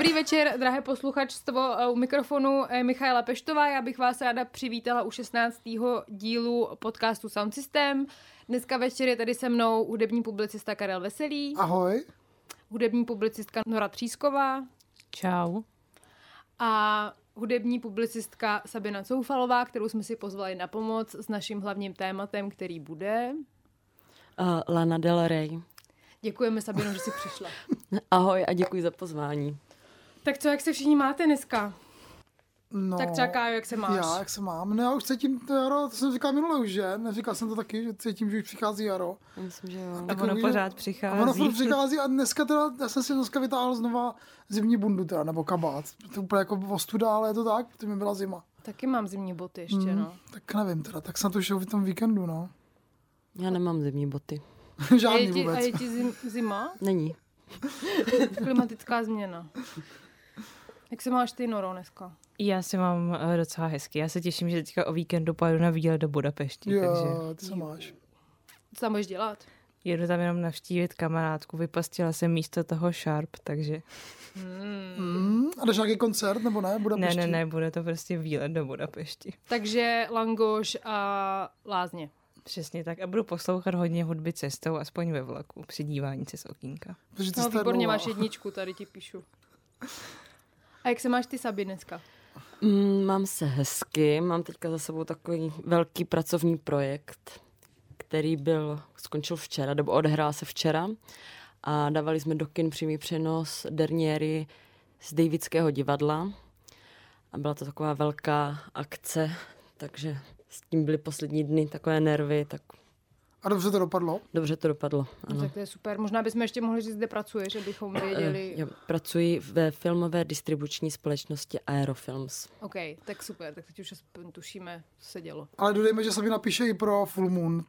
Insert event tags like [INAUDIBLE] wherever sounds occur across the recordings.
Dobrý večer, drahé posluchačstvo. U mikrofonu je Michaela Peštová. Já bych vás ráda přivítala u 16. dílu podcastu Sound System. Dneska večer je tady se mnou hudební publicista Karel Veselý. Ahoj. Hudební publicistka Nora Třísková. Čau. A hudební publicistka Sabina Coufalová, kterou jsme si pozvali na pomoc s naším hlavním tématem, který bude... Uh, Lana Del Rey. Děkujeme, Sabino, že jsi přišla. [LAUGHS] Ahoj a děkuji za pozvání. Tak co, jak se všichni máte dneska? No, tak třeba Kájo, jak se máš? Já, jak se mám? No já už cítím to jaro, to jsem říkal minule už, že? Neříkal jsem to taky, že cítím, že už přichází jaro. Myslím, že jo. A ono pořád přichází. A ono furt přichází a dneska teda, já jsem si dneska vytáhl znova zimní bundu teda, nebo kabát. To úplně jako ostuda, ale je to tak, protože mi byla zima. Taky mám zimní boty ještě, mm, no. Tak nevím teda, tak jsem to šel v tom víkendu, no. Já nemám zimní boty. [LAUGHS] Žádný a je ti, vůbec. A je ti zim, zima? Není. [LAUGHS] Klimatická změna. Jak se máš ty, Noro, dneska? Já si mám uh, docela hezky. Já se těším, že teďka o víkendu pojedu na výlet do Budapešti. Jo, takže ty se máš. Co tam budeš dělat? jedu tam jenom navštívit kamarádku. Vypastila jsem místo toho Sharp, takže... Mm, a jdeš nějaký koncert, nebo ne? Bude Ne, ne, ne, bude to prostě výlet do Budapešti. Takže Langoš a Lázně. Přesně tak. A budu poslouchat hodně hudby cestou, aspoň ve vlaku, při dívání se z okýnka. No, výborně, máš jedničku, tady ti píšu. [LAUGHS] A jak se máš ty, Sabi, dneska? Mm, mám se hezky, mám teďka za sebou takový velký pracovní projekt, který byl, skončil včera, nebo odehrál se včera. A dávali jsme do kin přímý přenos derniéry z Davidského divadla. A byla to taková velká akce, takže s tím byly poslední dny takové nervy, tak A dobře to dopadlo? dobře to dopadlo. No, Ano. tak to je super. Možná bychom ještě mohli říct, kde pracuješ, abychom věděli. Eh, Já pracuji ve filmové distribuční společnosti Aerofilms. OK, tak super, tak teď už aspoň tušíme, co se dělo. Ale dodejme, že Sabina píše i pro Full Moon,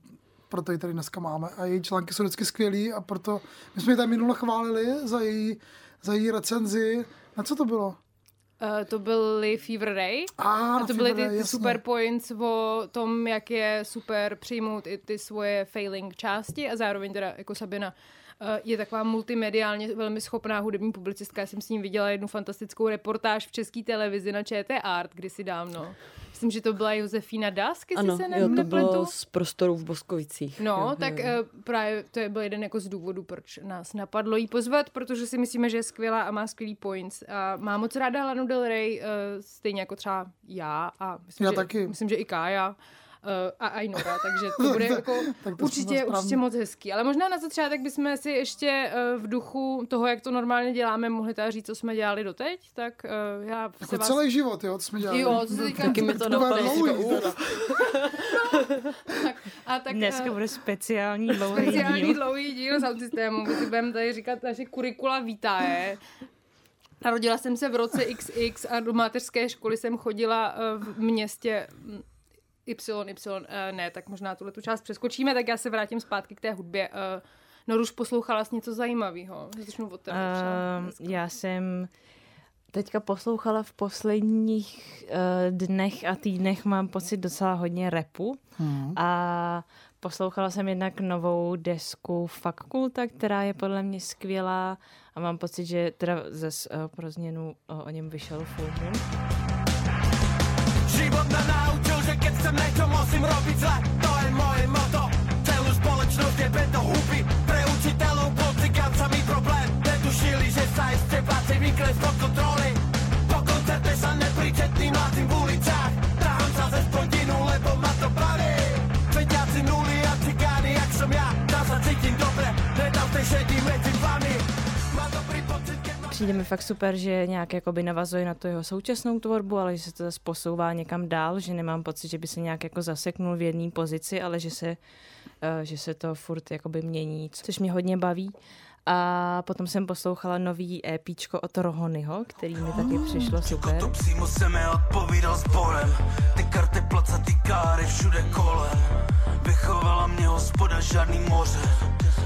proto ji tady dneska máme. A její články jsou vždycky skvělý a proto my jsme ji tam minule chválili za její, za její recenzi. Na co to bylo? Uh, to byly Fever Ray. A, A to byly ty, ty jasně. super points o tom, jak je super přijmout i ty svoje failing části a zároveň teda jako Sabina eh, je taková multimediálně velmi schopná hudební publicistka. Já jsem s ním viděla jednu fantastickou reportáž v české televizi na ČT Art kdysi dávno. Myslím, že to byla Josefína Dask, jestli Ano, se ne, jo, to bylo z prostorů v Boskovicích. No, jo, tak jo. eh, právě to je byl jeden jako z důvodů, proč nás napadlo jí pozvat, protože si myslíme, že je skvělá a má skvělý points. A má moc ráda Lanu Del Rey, eh, stejně jako třeba já a myslím, Já že, taky. myslím, že i Kája. Eh, a Ainora, takže to [LAUGHS] bude jako Tak to určitě, určitě moc hezký. Ale možná na začátek bychom si ještě eh, v duchu toho, jak to normálně děláme, mohli teda říct, co jsme dělali doteď, tak eh, já se Jako vás... celý život, jo, to jsme dělali. Jo, co se týká- Taky mi to bude napadlo. dlouhý říkám, teda. [LAUGHS] A tak, Dneska bude speciální dlouhý speciální díl. dlouhý díl sound systému, kdy budeme tady říkat naše kurikula vitae. Narodila jsem se v roce XX a do mateřské školy jsem chodila v městě mm, Y, Y, eh, ne, tak možná tuhle tu část přeskočíme, tak já se vrátím zpátky k té hudbě. Eh, No, už poslouchala jsi něco zajímavého. Začnu od tebe. dneska. já jsem teďka poslouchala v posledních uh, dnech a týdnech, mám pocit docela hodně repu. Hmm. A poslouchala jsem jednak novou desku Fakulta, která je podle mě skvělá a mám pocit, že teda zase uh, pro změnu uh, o něm vyšel Full Moon. Život ma naučil, nosim robica, to je moje moto. Celu společnost je beto hubi Preuči telo u bolci kad sam i problem. Ne dušili že sa SC i vikle pod kontroli Po koncerte sa nepričetnim mladim Přijde mi fakt super, že nějak jakoby navazuje na tu jeho současnou tvorbu, ale že se to zase posouvá někam dál, že nemám pocit, že by se nějak jako zaseknul v jedné pozici, ale že se, uh, že se to furt jakoby mění, což mě hodně baví. A potom jsem poslouchala nový EPčko od Rohonyho, který mi taky přišlo super. To přímo se mi odpovídal Ty karty placatý káry všude kolem. Vychovala mě hospoda žádný moře.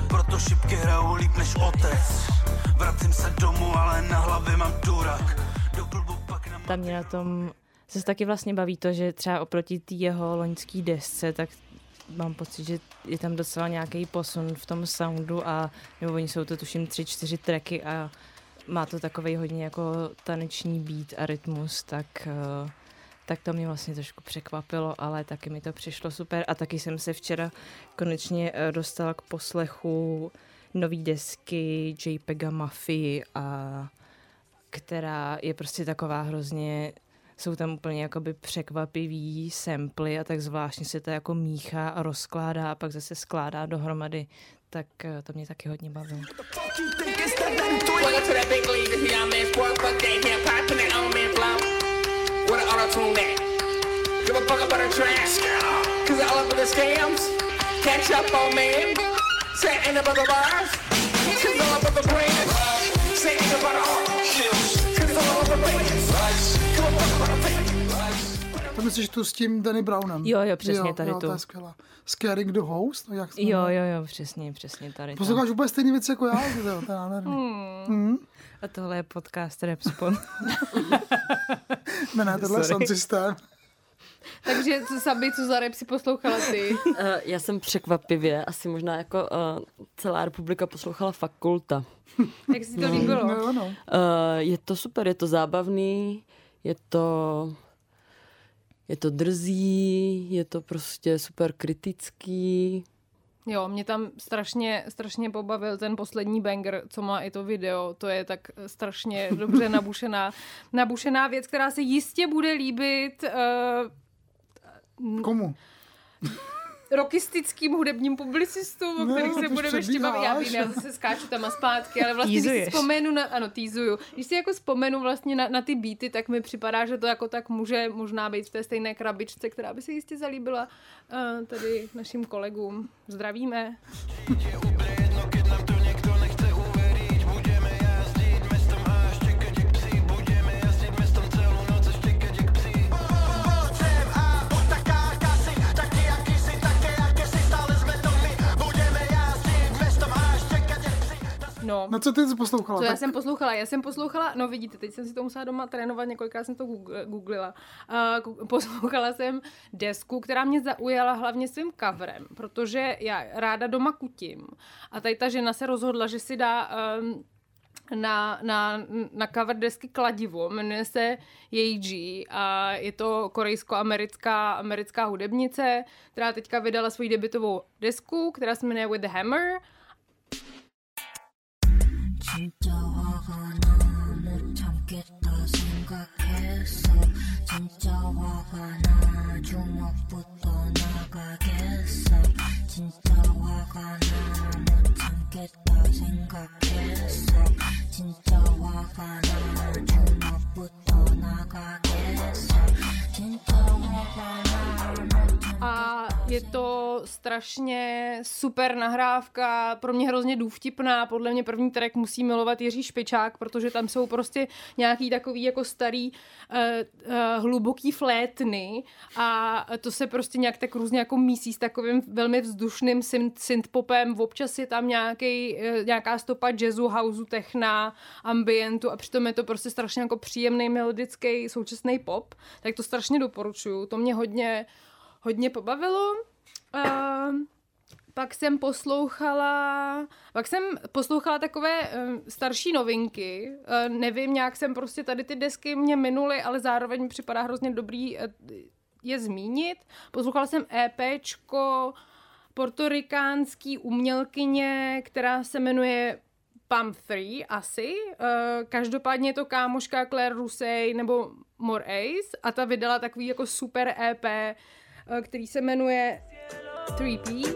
Proto šipky hrajou líp než otec. Vracím se domů, ale na hlavě mám durak Do klubu pak na Tam mě na tom se taky vlastně baví to, že třeba oproti té jeho loňské desce, tak mám pocit, že je tam docela nějaký posun v tom soundu a nebo oni jsou to tuším tři, čtyři tracky a má to takový hodně jako taneční beat a rytmus, tak uh, tak to mě vlastně trošku překvapilo, ale taky mi to přišlo super. A taky jsem se včera konečně eh, dostala k poslechu nový desky JPEGA Mafii a která je prostě taková hrozně jsou tam úplně jakoby překvapivý samply a tak zvláštně se to jako míchá a rozkládá a pak zase skládá dohromady, tak eh, to mě taky hodně bavilo. About. Say ain't about the bars. Cause all in the brand. Say ain't about the art. Myslíš tu s tím Danny Brownem? Jo, jo, přesně tady jo, tu. to je skvělá. Scaring the Host? No, jak se Jo, jo, jo, přesně, přesně tady. to. Posloucháš úplně stejný věci jako já, to je to je nádherný. Hmm. A tohle je podcast Rap Spon. Ne, ne, tohle je sound systém. Takže co Sabi, co za rap si poslouchala ty? Uh, já jsem překvapivě, asi možná jako uh, celá republika poslouchala fakulta. Jak si to líbilo? No, jo, no. Uh, je to super, je to zábavný, je to, je to drzí, je to prostě super kritický. Jo, mě tam strašně, strašně pobavil ten poslední banger, co má i to video. To je tak strašně [LAUGHS] dobře nabušená, nabušená věc, která se jistě bude líbit uh, Komu? [LAUGHS] rokistickým hudebním publicistům, o No, kterých se budeme ještě bavit. Já vím, já zase skáču tam a zpátky, ale vlastně, když si Týzuješ. vzpomenu na, ano, týzuju, když si jako vzpomenu vlastně na, na ty beaty, tak mi připadá, že to jako tak může možná být v té stejné krabičce, která by se jistě zalíbila uh, tady našim kolegům. Zdravíme. No. Na co ty jsi poslouchala? Co já Tak jsem poslouchala? Já jsem poslouchala, no vidíte, teď jsem si to musela doma trénovat, několikrát jsem to googl- googlila. Uh, [LAUGHS] poslouchala jsem desku, která mě zaujala hlavně svým coverem, protože já ráda doma kutím. A tady ta žena se rozhodla, že si dá um, na, na, na cover desky kladivo, jmenuje se Yeji a je to korejsko-americká americká hudebnice, která teďka vydala svoji debitovou desku, která se jmenuje With the Hammer 진짜 화가 나 못 참겠다 생각했어. 진짜 화가 나 주먹부터 나가겠어. 진짜 화가 나 못 참겠다 생각했어. 진짜 화가 나 주먹부터 나가겠어. 진짜 화가 나못 참겠다 A je to strašně super nahrávka, pro mě hrozně důvtipná, podle mě první track musí milovat Jiří Špičák, protože tam jsou prostě nějaký takový jako starý uh, uh, hluboký flétny. A to se prostě nějak tak různě jako mísí s takovým velmi vzdušným synth, synthpopem, občas je tam nějaký, uh, nějaká stopa jazzu, houseu, techna, ambientu a přitom je to prostě strašně jako příjemný melodický současný pop, tak to strašně doporučuju, to mě hodně hodně pobavilo. Uh, pak jsem poslouchala, pak jsem poslouchala takové uh, starší novinky. Uh, nevím, nějak jsem prostě tady ty desky mě minuly, ale zároveň mi připadá hrozně dobrý uh, je zmínit. Poslouchala jsem EPčko portorikánský umělkyně, která se jmenuje Pam 3 asi. Uh, každopádně je to kámoška Claire Rusey nebo More Ace a ta vydala takový jako super EP, který se jmenuje 3P.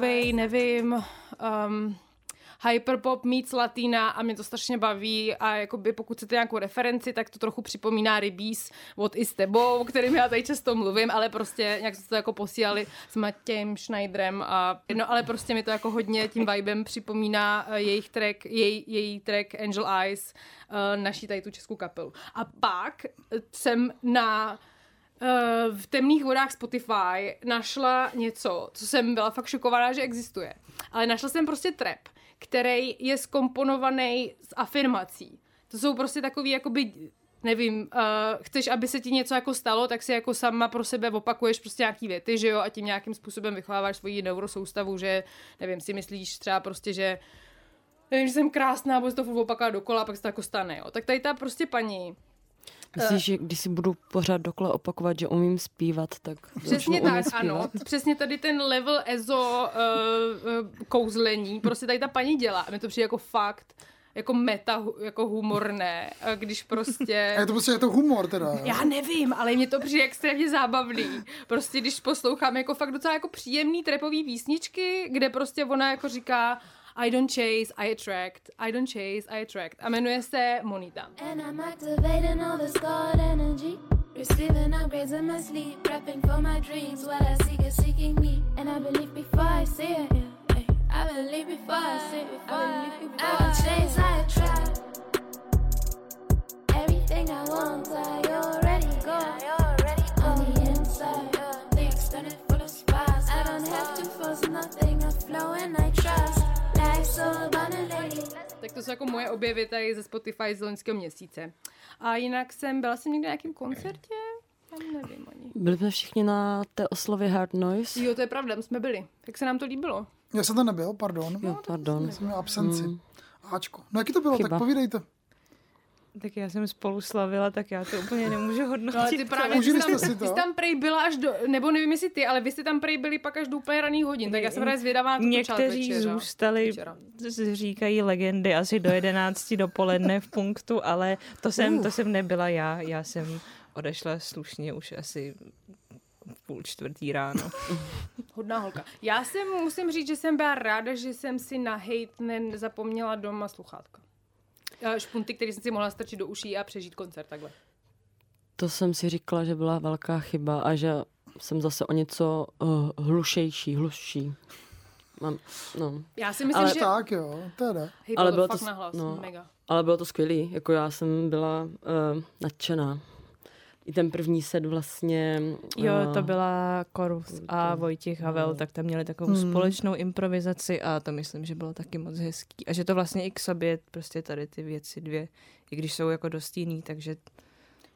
Takovej, nevím, um, hyperpop meets latina a mě to strašně baví a jakoby pokud chcete nějakou referenci, tak to trochu připomíná Rybís od i s tebou, o kterým já tady často mluvím, ale prostě nějak se to jako posílali s Matějem Schneiderem a no ale prostě mi to jako hodně tím vibem připomíná eh, jejich track, jej, její track Angel Eyes, eh, naší tady tu českou kapelu. A pak jsem na v temných vodách Spotify našla něco, co jsem byla fakt šokovaná, že existuje. Ale našla jsem prostě trap, který je skomponovaný z afirmací. To jsou prostě takový, jakoby, nevím, uh, chceš, aby se ti něco jako stalo, tak si jako sama pro sebe opakuješ prostě nějaký věty, že jo, a tím nějakým způsobem vychováváš svoji neurosoustavu, že, nevím, si myslíš třeba prostě, že nevím, že jsem krásná, se to opakovat dokola, pak se to jako stane, jo. Tak tady ta prostě paní, Myslíš, že když si budu pořád dokola opakovat, že umím zpívat, tak Přesně tak, zpívat? ano. Přesně tady ten level EZO uh, kouzlení, prostě tady ta paní dělá. A mi to přijde jako fakt, jako meta, jako humorné, když prostě... [LAUGHS] A je to prostě je to humor teda. jo. Já nevím, ale mě to přijde extrémně zábavný. Prostě když poslouchám jako fakt docela jako příjemný trepový písničky, kde prostě ona jako říká I don't chase, I attract, I don't chase, I attract. A jmenuje se Monita. And I'm activating all this God energy. Receiving upgrades in my sleep, prepping for my dreams while I seek it, seeking me. And I believe before I see it, yeah. I believe before I see it, before I, I don't chase, I attract. Everything I want, I already got. I already On the inside, the extended full of spice. I don't have to force nothing, I flow and I trust. Tak to jsou jako moje objevy tady ze Spotify z loňského měsíce. A jinak jsem, byla jsem někde na nějakém koncertě? Tam nevím ani. Byli jsme všichni na té oslově Hard Noise? Jo, to je pravda, my jsme byli. Jak se nám to líbilo? Já jsem tam nebyl, pardon. Jo, pardon. Jsem měl absenci. Ačko. No jaký to bylo, Chyba. tak povídejte. Tak já jsem spolu slavila, tak já to úplně nemůžu hodnotit. [LAUGHS] No, ale ty právě Užili ty jsi tam, jste si to? ty jsi tam prej byla až do, nebo nevím jestli ty, ale vy jste tam prej byli pak až do úplně raných hodin, tak já jsem právě zvědavá na Někteří večera. zůstali, Večera. říkají legendy, asi do 11 dopoledne v punktu, ale to jsem, to jsem nebyla já. Já jsem odešla slušně už asi půl čtvrtý ráno. [LAUGHS] Hodná holka. Já jsem, musím říct, že jsem byla ráda, že jsem si na hate nezapomněla doma sluchátka. Eh, Špunty, který jsem si mohla strčit do uší a přežít koncert takhle. To jsem si říkala, že byla velká chyba a že jsem zase o něco uh, hlušejší, hlušší. Mám, no. Já si myslím, Ale že... Tak jo, teda. Hej, ale bylo to to nahlas, no. mega. Ale bylo to skvělý, jako já jsem byla uh, nadšená. I ten první set vlastně... Jo, eh, to byla Korus a Vojtěch Havel, tak tam měli takovou Hmm. společnou improvizaci a to myslím, že bylo taky moc hezký. A že to vlastně i k sobě, prostě tady ty věci dvě, i když jsou jako dost jiný, takže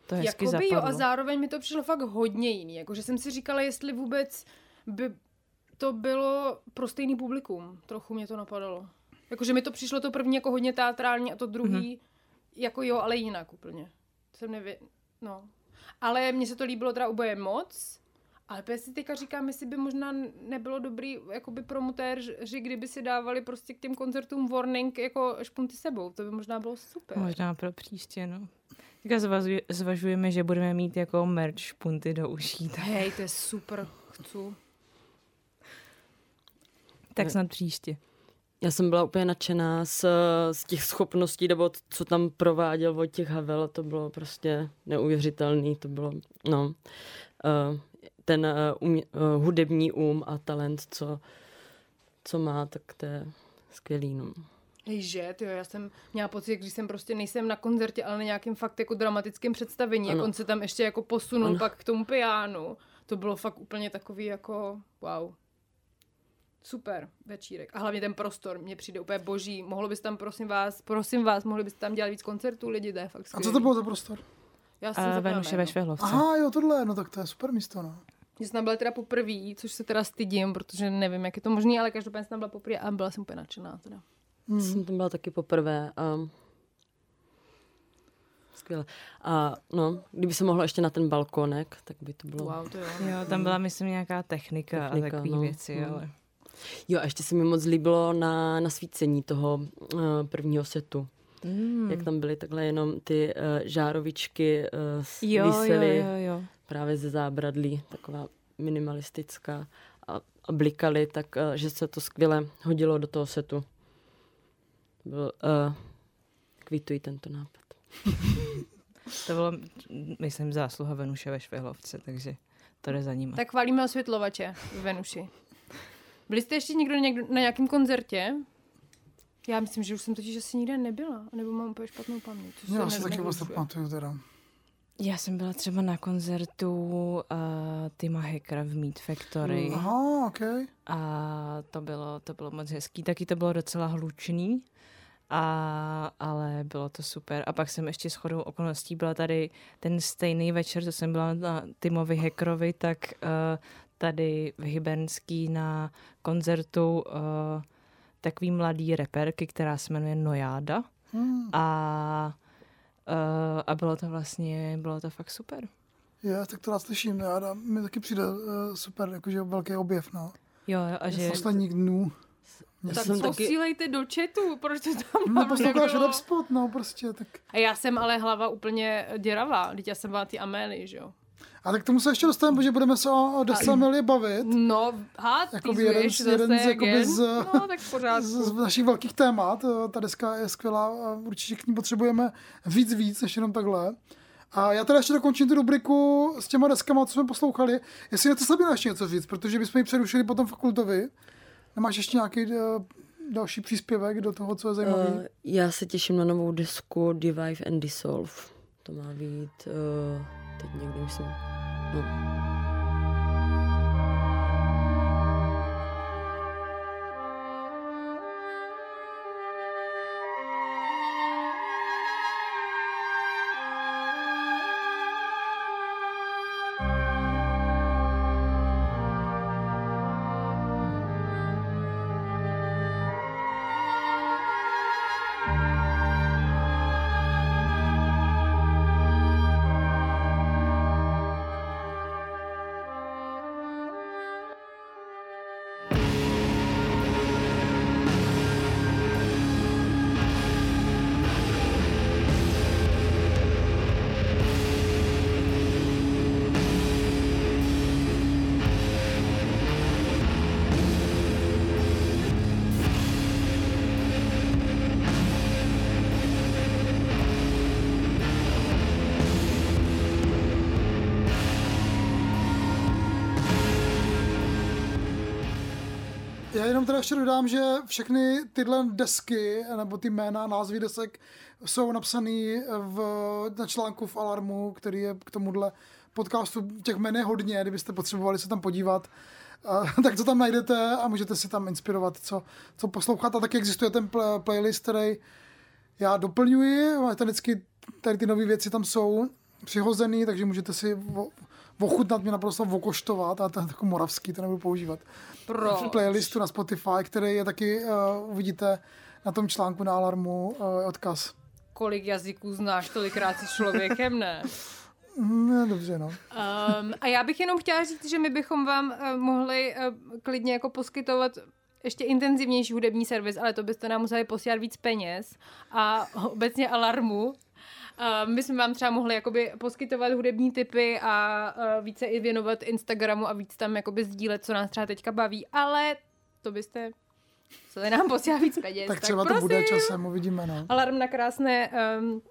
to hezky Jakoby zapadlo. jo, a zároveň mi to přišlo fakt hodně jiný. Jakože jsem si říkala, jestli vůbec by to bylo pro stejný publikum. Trochu mě to napadalo. Jakože mi to přišlo to první jako hodně teatrální a to druhý jako jo, ale jinak úplně. To jsem nevě... No. Ale mně se to líbilo teda oboje moc. Ale já si teďka říkám, jestli by možná nebylo dobrý jakoby promotéři, kdyby si dávali prostě k těm koncertům warning jako špunty sebou. To by možná bylo super. Možná pro příště, no. Teďka zvažuje, zvažujeme, že budeme mít jako merch punty do uší, tak, Hej, to je super. Chci. tak snad příště. Já jsem byla úplně nadšená z, z těch schopností, nebo co tam prováděl Vojtěch Havel, to bylo prostě neuvěřitelný, to bylo, no, uh, ten um, hudební um a talent, co, co má, tak to je skvělý, no. Hej, že, tyjo, já jsem měla pocit, když jsem prostě nejsem na koncertě, ale na nějakém fakt jako dramatickém představení, jak Ano. on se tam ještě jako posunul Ano. pak k tomu pianu. To bylo fakt úplně takový jako wow. Super večírek. A hlavně ten prostor mně přijde úplně boží. Mohlo bys tam, prosím vás, prosím vás, mohli byste tam dělat víc koncertů, lidi, to je fakt A skvělý. co to bylo za prostor? Já jsem A zapomněla Venuše ve Švehlovce. Aha, jo, tohle, no tak to je super místo, no. Že jsem tam byla teda poprvé, což se teda stydím, protože nevím, jak je to možné, ale každopádně jsem tam byla poprvé a byla jsem úplně nadšená teda. Hmm. Jsem tam byla taky poprvé a skvěle. A no, kdyby se mohlo ještě na ten balkonek, tak by to bylo... Wow, to jo. Jo, tam byla, myslím, nějaká technika, Technika, a takové no. věci, Mm. ale... Jo, a ještě se mi moc líbilo na, na svícení toho uh, prvního setu. Mm. Jak tam byly takhle jenom ty uh, žárovičky uh, Jo, jo, visely jo, jo. právě ze zábradlí, taková minimalistická a, a blikaly, tak uh, že se to skvěle hodilo do toho setu. Byl, uh, kvituji tento nápad. To bylo, myslím, zásluha Venuše ve Švihlovce, takže to jde za ním. Tak chválíme osvětlovače v Venuši. Byli jste ještě někdo někdo na nějakém koncertě? Já myslím, že už jsem totiž asi nikde nebyla, nebo mám úplně špatnou paměť. Já se taky vlastně nevylučuje. pamatuju teda. Já jsem byla třeba na koncertu uh, Tima Hackera v Meat Factory Aha, ok. a to bylo, to bylo moc hezký. Taky to bylo docela hlučný, a, ale bylo to super. A pak jsem ještě s chodou okolností byla tady ten stejný večer, co jsem byla na Timovi Hackerovi, tak uh, tady v Hybernský na koncertu uh, takový mladý reperky, která se jmenuje Nojáda. Hmm. A, uh, a bylo to vlastně, bylo to fakt super. Je, tak to rád slyším. Já, dá- mi taky přijde uh, super, jakože velký objev, no. Jo, jo, a že... Posledních dnů. Já Tak jsem taky, posílejte do chatu, proč to tam No, mám posloucháš někdo? Rapspot, no prostě, tak. A já jsem ale hlava úplně děravá, teď já jsem byla ty Amélie, že jo? A tak k tomu se ještě dostaneme, protože budeme se o, o desce Amelie bavit. No, ha, ty Jakoby jeden z- zase jeden z, jakoby z- No, tak Z, z našich velkých témat. eh, Ta deska je skvělá a určitě k ní potřebujeme víc víc, než jenom takhle. A já teda ještě dokončím tu rubriku s těma deskama, co jsme poslouchali. Jestli nechce Sabina ještě něco říct, protože bychom ji přerušili potom fakultovi. Nemáš ještě nějaký eh, další příspěvek do toho, co je zajímavý? uh, já se těším na novou desku Divive and Dissolve. To má být uh, teď někdy, myslím, no, Já jenom teda ještě dodám, že všechny tyhle desky, nebo ty jména, názvy desek jsou napsaný v, na článku v Alarmu, který je k tomuhle podcastu. Těch jmen je hodně, kdybyste potřebovali se tam podívat. A, [LAUGHS] tak to tam najdete a můžete si tam inspirovat, co, co poslouchat. A taky existuje ten play, playlist, který já doplňuji. Máte vždycky tady ty nové věci tam jsou přihozený, takže můžete si ochutnat mě naprosto okoštovat a je takový moravský, to nebudu používat Pro. v playlistu na Spotify, který je taky, uh, uvidíte na tom článku na Alarmu uh, odkaz. Kolik jazyků znáš, tolikrát si člověkem, ne? Ne, dobře, no. Um, a já bych jenom chtěla říct, že my bychom vám uh, mohli uh, klidně jako poskytovat ještě intenzivnější hudební servis, ale to byste nám museli posílat víc peněz a obecně alarmu. Uh, my jsme vám třeba mohli jakoby poskytovat hudební typy a uh, více i věnovat Instagramu a víc tam jakoby sdílet, co nás třeba teďka baví, ale to byste museli nám posílat víc peněz. Tak třeba to prosím. bude časem, uvidíme, no. Alarm na krásné... Um,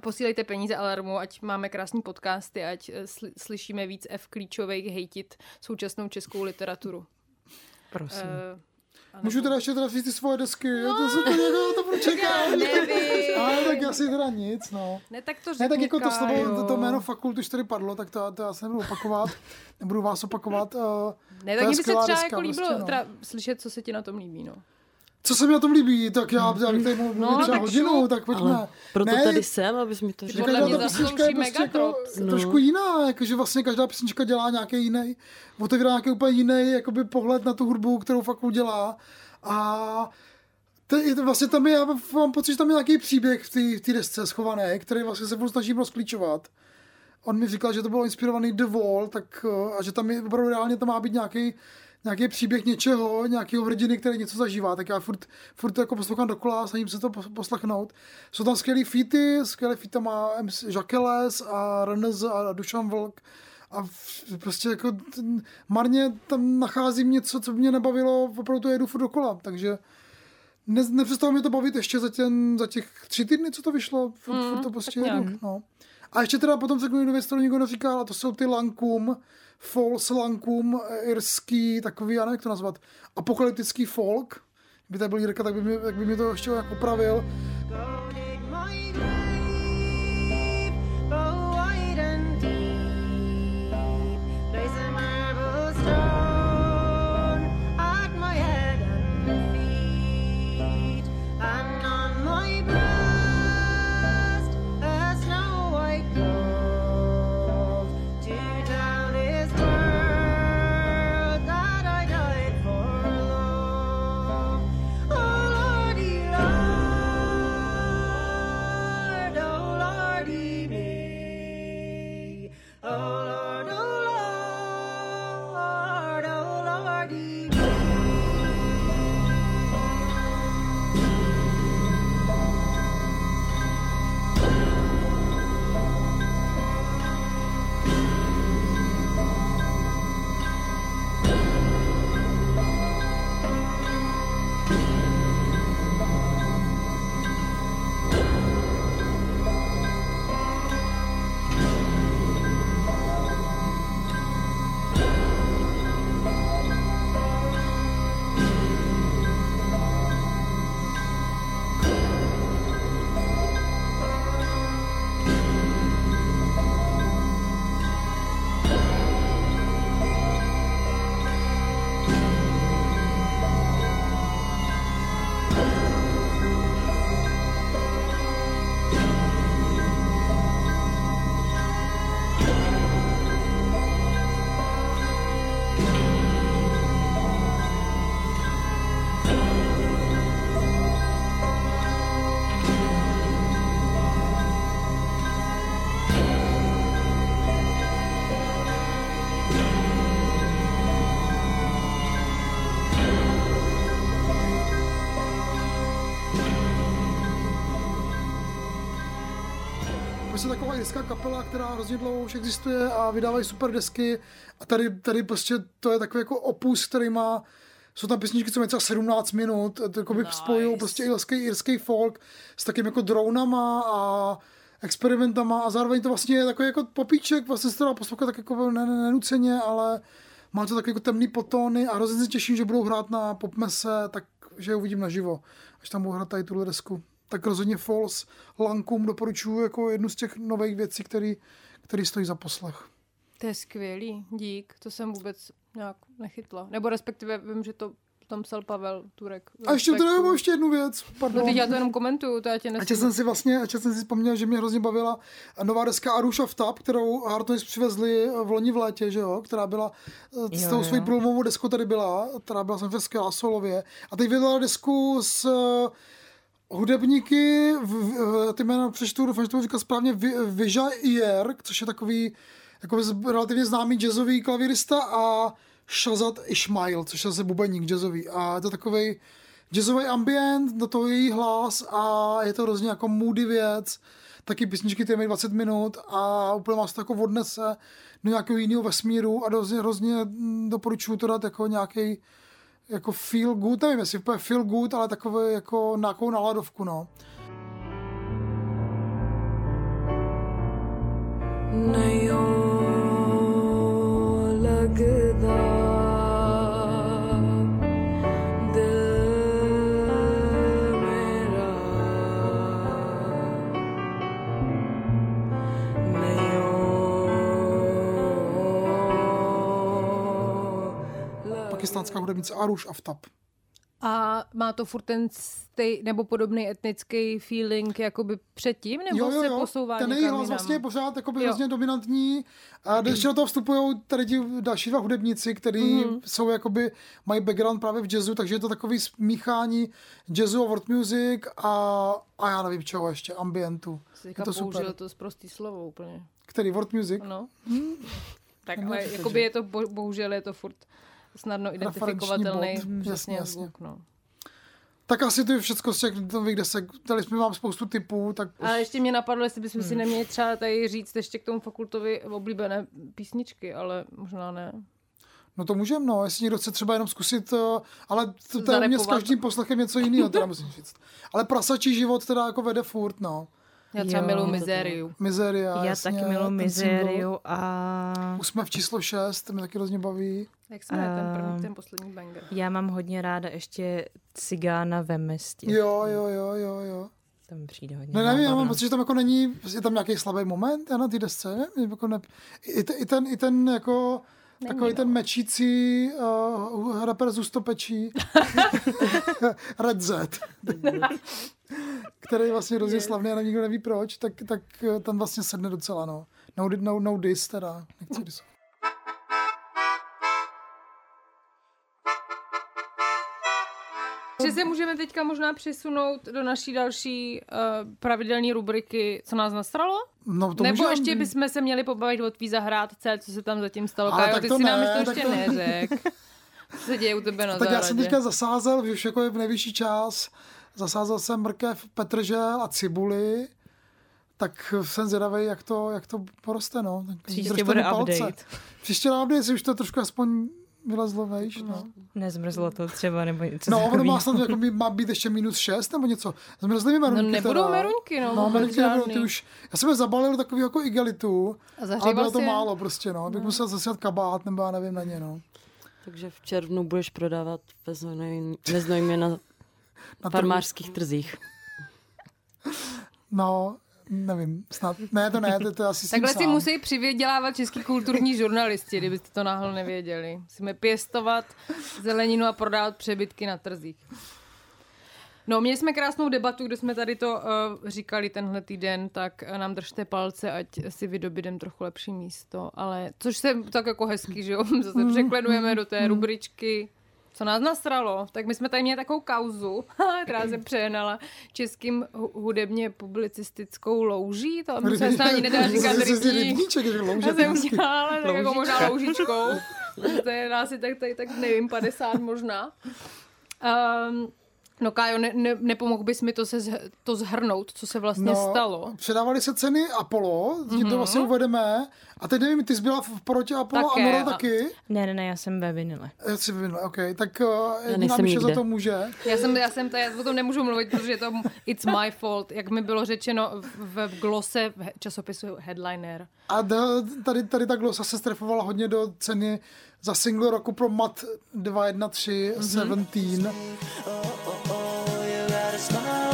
posílejte peníze Alarmu, ať máme krásný podcasty, ať eh, sly- slyšíme víc F klíčových hejtit současnou českou literaturu. Prosím. Uh, Můžu teda ještě teda říct ty svoje desky, no. to se to někdo to [LAUGHS] čekat. nevím. [LAUGHS] Ale tak asi teda nic, no. Ne, tak to Ne, řekni, tak jako to slovo, to, to jméno fakult už tady padlo, tak to, to já se nebudu opakovat, [LAUGHS] nebudu vás opakovat. Uh, Ne, tak mě by se třeba deska, jako líbilo prostě, no. teda slyšet, co se ti na tom líbí, no. Co se mi na tom líbí, tak já, já bych tady mohl mluvit No, třeba tak hodinu, šup. tak pojďme. ale proto Ne, tady jsem, abys mi to řekl. podle každá mě ta písnička je prostě jako no. trošku jiná, jakože vlastně každá písnička dělá nějaký jiný, otevírá nějaký úplně jiný jakoby pohled na tu hudbu, kterou fakt udělá. A to, vlastně tam je, já mám pocit, že tam je nějaký příběh v té desce schovaný, který vlastně se snažím rozklíčovat. On mi říkal, že to bylo inspirovaný The Wall, tak, eh, a že tam je opravdu reálně tam má být nějaký nějaký příběh něčeho, nějakého hrdiny, který něco zažívá, tak já furt, furt to jako poslouchám dokola a snažím se to pos- poslechnout. Jsou tam skvělý featy, skvělý feat tam má Jacques a Renz a Dušan Vlk a prostě jako marně tam nacházím něco, co mě nebavilo, opravdu to jedu furt dokola, takže ne, nepřestalo mě to bavit ještě za, ten, za těch tři týdny, co to vyšlo. Furt, Mm, furt to prostě jedu, no. A ještě teda potom řeknu jednu věc, kterou nikdo neříkal, a to jsou ty Lankum, false Lankum, irský, takový, já nevím, jak to nazvat, apokalyptický folk. Kdyby tady byl Jirka, tak by mě, tak by mě to ještě opravil. Prostě taková irská kapela, která hrozně dlouho už existuje a vydávají super desky. A tady, tady prostě to je takový jako opus, který má jsou tam písničky, co mají třeba 17 minut, jako by Nice. spojují prostě irský, irský folk s takým jako dronama a experimentama a zároveň to vlastně je takový jako popíček, vlastně se to dá poslouchat tak jako ne, ne, nenuceně, ale má to takové jako temný potóny a hrozně se těším, že budou hrát na popmese, tak že je uvidím naživo, až tam budou hrát tady tuhle desku. Tak rozhodně Falls Lankum doporučuji jako jednu z těch nových věcí, který, který stojí za poslech. To je skvělý, dík, to jsem vůbec nějak nechytla. Nebo respektive vím, že to tam psal Pavel Turek. A ještě tady mám ještě jednu věc, pardon. No teď já to jenom komentuju, to já tě A nesmím. jsem si vlastně, a jsem si vzpomněl, že mě hrozně bavila nová deska Arush of Tap, kterou Hard Noise přivezli v loni v létě, že jo, která byla eh, s tou svojí průlomovou deskou tady byla, která byla jsem skvělá solově. A teď vydala desku s eh, hudebníky, v, v, ty jména přečtu, doufám, že to říkal správně, Vi- Vija Iyer, což je takový jako relativně známý jazzový klavírista a Shazad Ismail, což je zase bubeník jazzový. A je to takový jazzový ambient, do toho její hlas a je to hrozně jako moody věc. Taky písničky, které mají 20 minut a úplně vás to jako odnese do nějakého jiného vesmíru a hrozně, hrozně mm, doporučuji to dát jako nějaký jako feel good, nevím jestli úplně feel good, ale takové jako nějakou náladovku, no. नहीं Pakistánská hudebnice Arush Aftab. A má to furt ten stej, nebo podobný etnický feeling jakoby předtím, nebo jo, jo, se jo. posouvá Ten její hlas vlastně je pořád jakoby hrozně dominantní. A když do toho vstupují tady ti další dva hudebníci, kteří Mhm. mm-hmm. jsou jakoby, mají background právě v jazzu, takže je to takový smíchání jazzu a world music a, a já nevím čeho ještě, ambientu. Jsi Je to super. to zprostý slovo úplně. Který world music? No. tak No, ale jakoby je to, bo- bohužel je to furt snadno identifikovatelný bod. Přesně jasně, zvuk, no. Tak asi to je všechno z těch nových desek. Dali jsme vám spoustu typů, tak Ale ještě mě napadlo, jestli bychom Hmm. si neměli třeba tady říct ještě k tomu fakultovi oblíbené písničky, ale možná ne. No to můžeme, no, jestli někdo chce třeba jenom zkusit, eh, ale to, je mě s každým poslechem něco jiného, teda musím říct. Ale prasačí život teda jako vede furt, no. Já třeba miluji to mizériu. Mizeria, Já jasně, taky miluji ten single. mizériu a Už jsme v číslo 6, to mě taky hrozně baví. Jak se jmenuje ten Ehm, první, ten poslední banger? já mám hodně ráda ještě cigána ve městě. Jo, jo, jo, jo, jo. To mi přijde hodně Ne, nevím, já mám pocit, že tam jako není, je tam nějaký slabý moment já na té desce, nevím, jako ne, i, te, i, ten, i ten jako Není, takový no. ten mečící uh, rapper z Ústopečí [LAUGHS] Red Z, [LAUGHS] který je vlastně hrozně slavný a nikdo neví proč, tak, tak eh, ten vlastně sedne docela, no. No, no, no dis teda, nechci dis. Že se můžeme teďka možná přesunout do naší další uh, pravidelné rubriky, co nás nastralo? No, to Nebo můžeme- ještě bychom se měli pobavit o tvý zahrádce, co se tam zatím stalo. Ale tak ty to si nám ne, to tak ještě to- neřek. [LAUGHS] Co se děje u tebe na Tak já zahradě? jsem teďka zasázel, už jako je v nejvyšší čas, zasázel jsem mrkev, petržel a cibuli, tak jsem zvědavý, jak to, jak to poroste, no. Tak Příště bude palce. update. Příště na update, si už to trošku aspoň vylezlo vejš, no. Nezmrzlo to třeba, nebo něco No, ono má snad jako by- má být ještě minus 6 nebo něco. Zmrzly mi No meruňky nebudou teda. meruňky, no. No, meruňky nebudou, ty už, já jsem je zabalil do takového jako igelitu, A ale zahříval bylo to je? málo prostě, no. Bych musel zase kabát, nebo já nevím na ně, no. Takže v červnu budeš prodávat ve Znojmě- ve Znojmě na Na trhu. farmářských trzích. No, nevím, snad. Ne, to ne, to, to asi Takhle si musí přivědělávat český kulturní žurnalisti, kdybyste to náhodou nevěděli. Musíme pěstovat zeleninu a prodávat přebytky na trzích. No, měli jsme krásnou debatu, kde jsme tady to uh, říkali tenhle týden, tak uh, nám držte palce, ať si vydobídem trochu lepší místo, ale což se tak jako hezky, že jo, [LAUGHS] zase překlenujeme do té rubričky, co nás nasralo, tak my jsme tady měli takovou kauzu, [LAUGHS] která se přehnala českým hu- hudebně publicistickou louží, to mu se ani nedá říkat rybníček, že Já louže. jsem udělala, tak jako možná loužičkou. to je asi tak, tak, tak nevím, 50 možná. Um, no Kájo, ne, ne, nepomohl bys mi to, se, to zhrnout, co se vlastně No, stalo? Předávali se ceny Apollo, mm-hmm. Mhm. to vlastně uvedeme. A teď nevím, ty jsi byla v porotě Apollo Také, a Nora a- taky. Ne, ne, ne, já jsem ve vinile. Já si vyvinula, OK. Tak uh, nejsem Míša za to může. Já jsem, já jsem tady, já o tom nemůžu mluvit, protože je to it's my fault, jak mi bylo řečeno v, v glose v časopisu Headliner. A tady, tady ta glosa se strefovala hodně do ceny za single roku pro MAT 213 Mhm. 17. Smile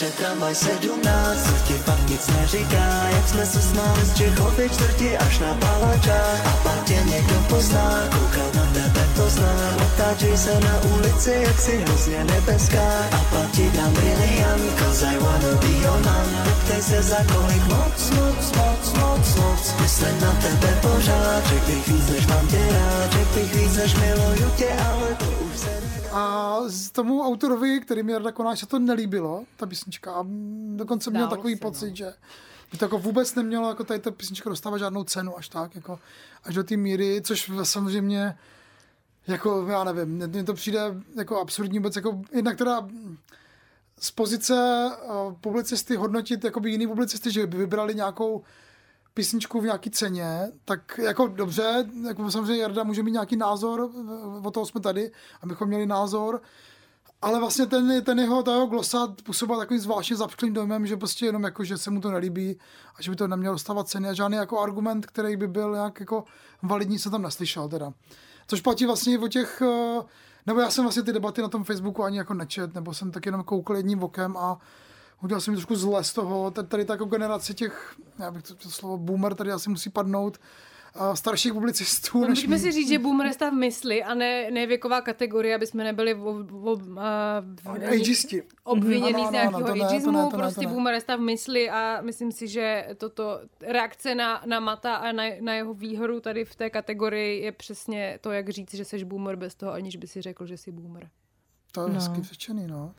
Naše tramvaj 17, co ti pak nic neříká, jak jsme se smáli z Čechovy čtvrti až na Palačák. A pak tě někdo pozná, koukat na tebe to znám. Otáčej se na ulici, jak si hrozně nebeská. A pak ti dám briliant, cause I wanna be your man. Ptej se za kolik moc, moc, moc, moc, moc. Myslím na tebe pořád, řekl bych víc, než mám tě rád. Řekl bych víc, než miluju tě, ale to už se. A z tomu autorovi, který mi Jarda Konáč, se to nelíbilo, ta písnička. A dokonce měl Zdálo takový se, pocit, no. že by to jako vůbec nemělo jako tady ta písnička dostávat žádnou cenu až tak, jako až do té míry, což samozřejmě jako, já nevím, mně- to přijde jako absurdní vůbec, jako jednak teda z pozice uh, publicisty hodnotit jakoby jiný publicisty, že by vybrali nějakou písničku v nějaký ceně, tak jako dobře, jako samozřejmě Jarda může mít nějaký názor, eh, o toho jsme tady, abychom měli názor, ale vlastně ten, ten jeho, ta jeho glosa působila takovým zvláštně zapšklým dojmem, že prostě jenom jako, že se mu to nelíbí a že by to nemělo dostávat ceny a žádný jako argument, který by byl nějak jako validní, se tam neslyšel teda. Což platí vlastně o těch, eh, nebo já jsem vlastně ty debaty na tom Facebooku ani jako nečet, nebo jsem tak jenom koukal jedním okem a udělal jsem trošku zle z toho, tady, tady ta jako generace těch, já bych to, to slovo boomer tady asi musí padnout, a starších publicistů. No, než Můžeme si říct, že boomer je stav mysli a ne, ne věková kategorie, aby jsme nebyli Ano, z nějakého ageismu, prostě boomer je stav mysli a myslím si, že toto reakce na, na Mata a na, na jeho výhodu tady v té kategorii je přesně to, jak říct, že jsi boomer bez toho, aniž by si řekl, že jsi boomer. To je No. hezky řečený, no.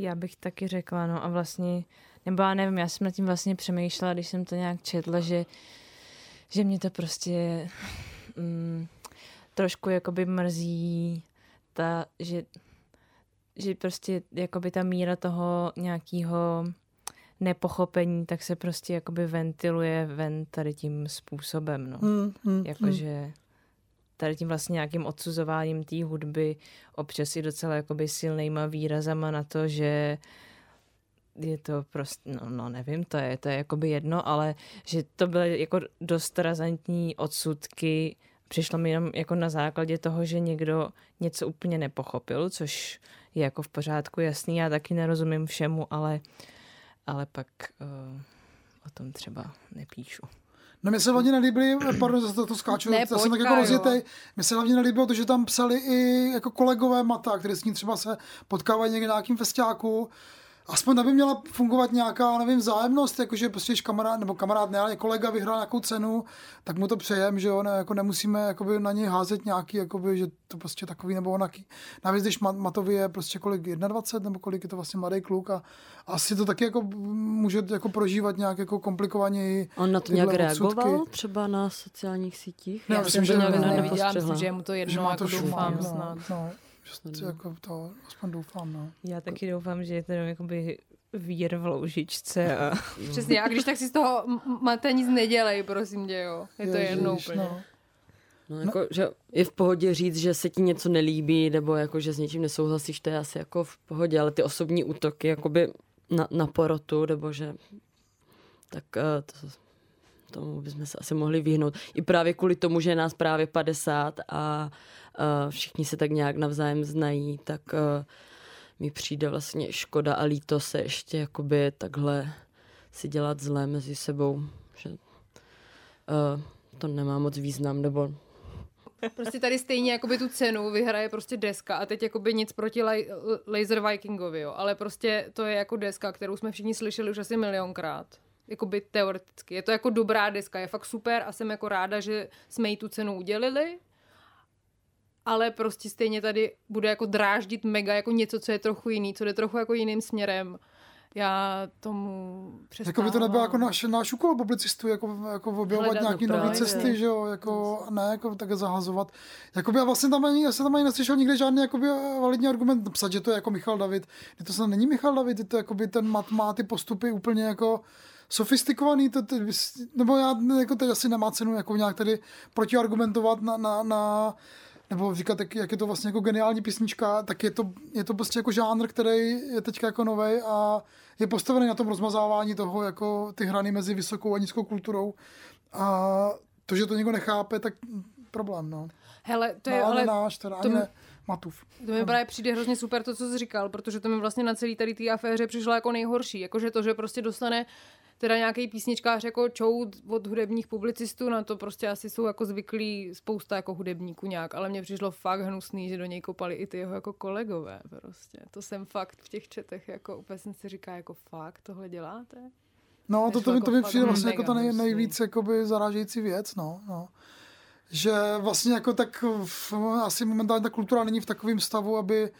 Já bych taky řekla, no a vlastně, nebo já nevím, já jsem nad tím vlastně přemýšlela, když jsem to nějak četla, že, že mě to prostě mm, trošku jakoby mrzí, ta, že, že prostě jakoby ta míra toho nějakého nepochopení, tak se prostě jakoby ventiluje ven tady tím způsobem, no. Hmm, hmm, Jakože tady tím vlastně nějakým odsuzováním té hudby občas i docela jakoby silnýma výrazama na to, že je to prostě, no, no nevím, to je, to je jakoby jedno, ale že to byly jako dost razantní odsudky, přišlo mi jenom jako na základě toho, že někdo něco úplně nepochopil, což je jako v pořádku jasný, já taky nerozumím všemu, ale, ale pak uh, o tom třeba nepíšu. No mě se hlavně nelíbily, pardon, zase to, to skáču, Ne, já jsem tak jako Kájo. rozjetej, mně se hlavně nelíbilo to, že tam psali i jako kolegové Mata, kteří s ní třeba se potkávají někde na nějakým festiáku, aspoň aby měla fungovat nějaká, nevím, vzájemnost, jakože prostě když kamarád, nebo kamarád ne, ale kolega vyhrál nějakou cenu, tak mu to přejem, že jo, ne, jako nemusíme jakoby na něj házet nějaký, jakoby, že to prostě takový nebo onaký. Navíc, když Ma- Matovi je prostě kolik, 21, nebo kolik je to vlastně mladý kluk a asi to taky jako může jako prožívat nějak jako komplikovaněji. On na to nějak odsudky. reagoval třeba na sociálních sítích? Ne, Já myslím, jsem že to nějak ne, ne, neviděla, že je mu to že jedno, má jako to doufám šumák, snad. No, no, že jako to, aspoň doufám, no. Já taky doufám, že je to jenom jakoby vír v loužičce a [LAUGHS] Přesně, a když tak si z toho m- Mate nic nedělej, prosím tě, jo. Je to jedno Ježiš, úplně. No. No, jako, že je v pohodě říct, že se ti něco nelíbí, nebo jako, že s něčím nesouhlasíš, to je asi jako v pohodě, ale ty osobní útoky jakoby na, na porotu, nebo že tak uh, to, tomu bychom se asi mohli vyhnout. I právě kvůli tomu, že je nás právě 50 a uh, všichni se tak nějak navzájem znají, tak mi přijde vlastně škoda a líto se ještě jakoby takhle si dělat zlé mezi sebou, že to nemá moc význam, nebo Prostě tady stejně jakoby tu cenu vyhraje prostě deska a teď jakoby nic proti laj, Laser Vikingovi, jo. Ale prostě to je jako deska, kterou jsme všichni slyšeli už asi milionkrát. Jakoby teoreticky. Je to jako dobrá deska, je fakt super a jsem jako ráda, že jsme jí tu cenu udělili. Ale prostě stejně tady bude jako dráždit mega jako něco, co je trochu jiný, co jde trochu jako jiným směrem. Já tomu přestávám. Jako by to nebylo jako náš, náš úkol publicistů, jako, jako objevovat Hledat nějaké nové cesty, že jo, jako, ne jako tak zahazovat. Jakoby, a vlastně tam ani, já jsem tam ani neslyšel nikde žádný jakoby, validní argument psat, že to je jako Michal David. Je to snad není Michal David, je to jakoby ten mat má ty postupy úplně jako sofistikovaný, to, to, nebo já jako teď asi nemá cenu jako nějak tady protiargumentovat na, na, na nebo říkat, jak, jak je to vlastně jako geniální písnička, tak je to, je to prostě jako žánr, který je teďka jako novej a je postavený na tom rozmazávání toho, jako ty hrany mezi vysokou a nízkou kulturou. A to, že to někdo nechápe, tak problém, no. Hele, to no je, ale ale náš, teda to ne Matův. To mi právě přijde hrozně super to, co jsi říkal, protože to mi vlastně na celý tady té aféře přišlo jako nejhorší. Jakože to, že prostě dostane teda nějaký písničkář jako čout od hudebních publicistů, na to prostě asi jsou jako zvyklí spousta jako hudebníků nějak, ale mně přišlo fakt hnusný, že do něj kopali i ty jeho jako kolegové prostě. To jsem fakt v těch četech jako úplně jsem si říká jako fakt tohle děláte? No, to, to, jako to mi přijde vlastně jako ta nej, nejvíc jakoby zarážející věc, no, no. Že vlastně jako tak v, asi momentálně ta kultura není v takovém stavu, aby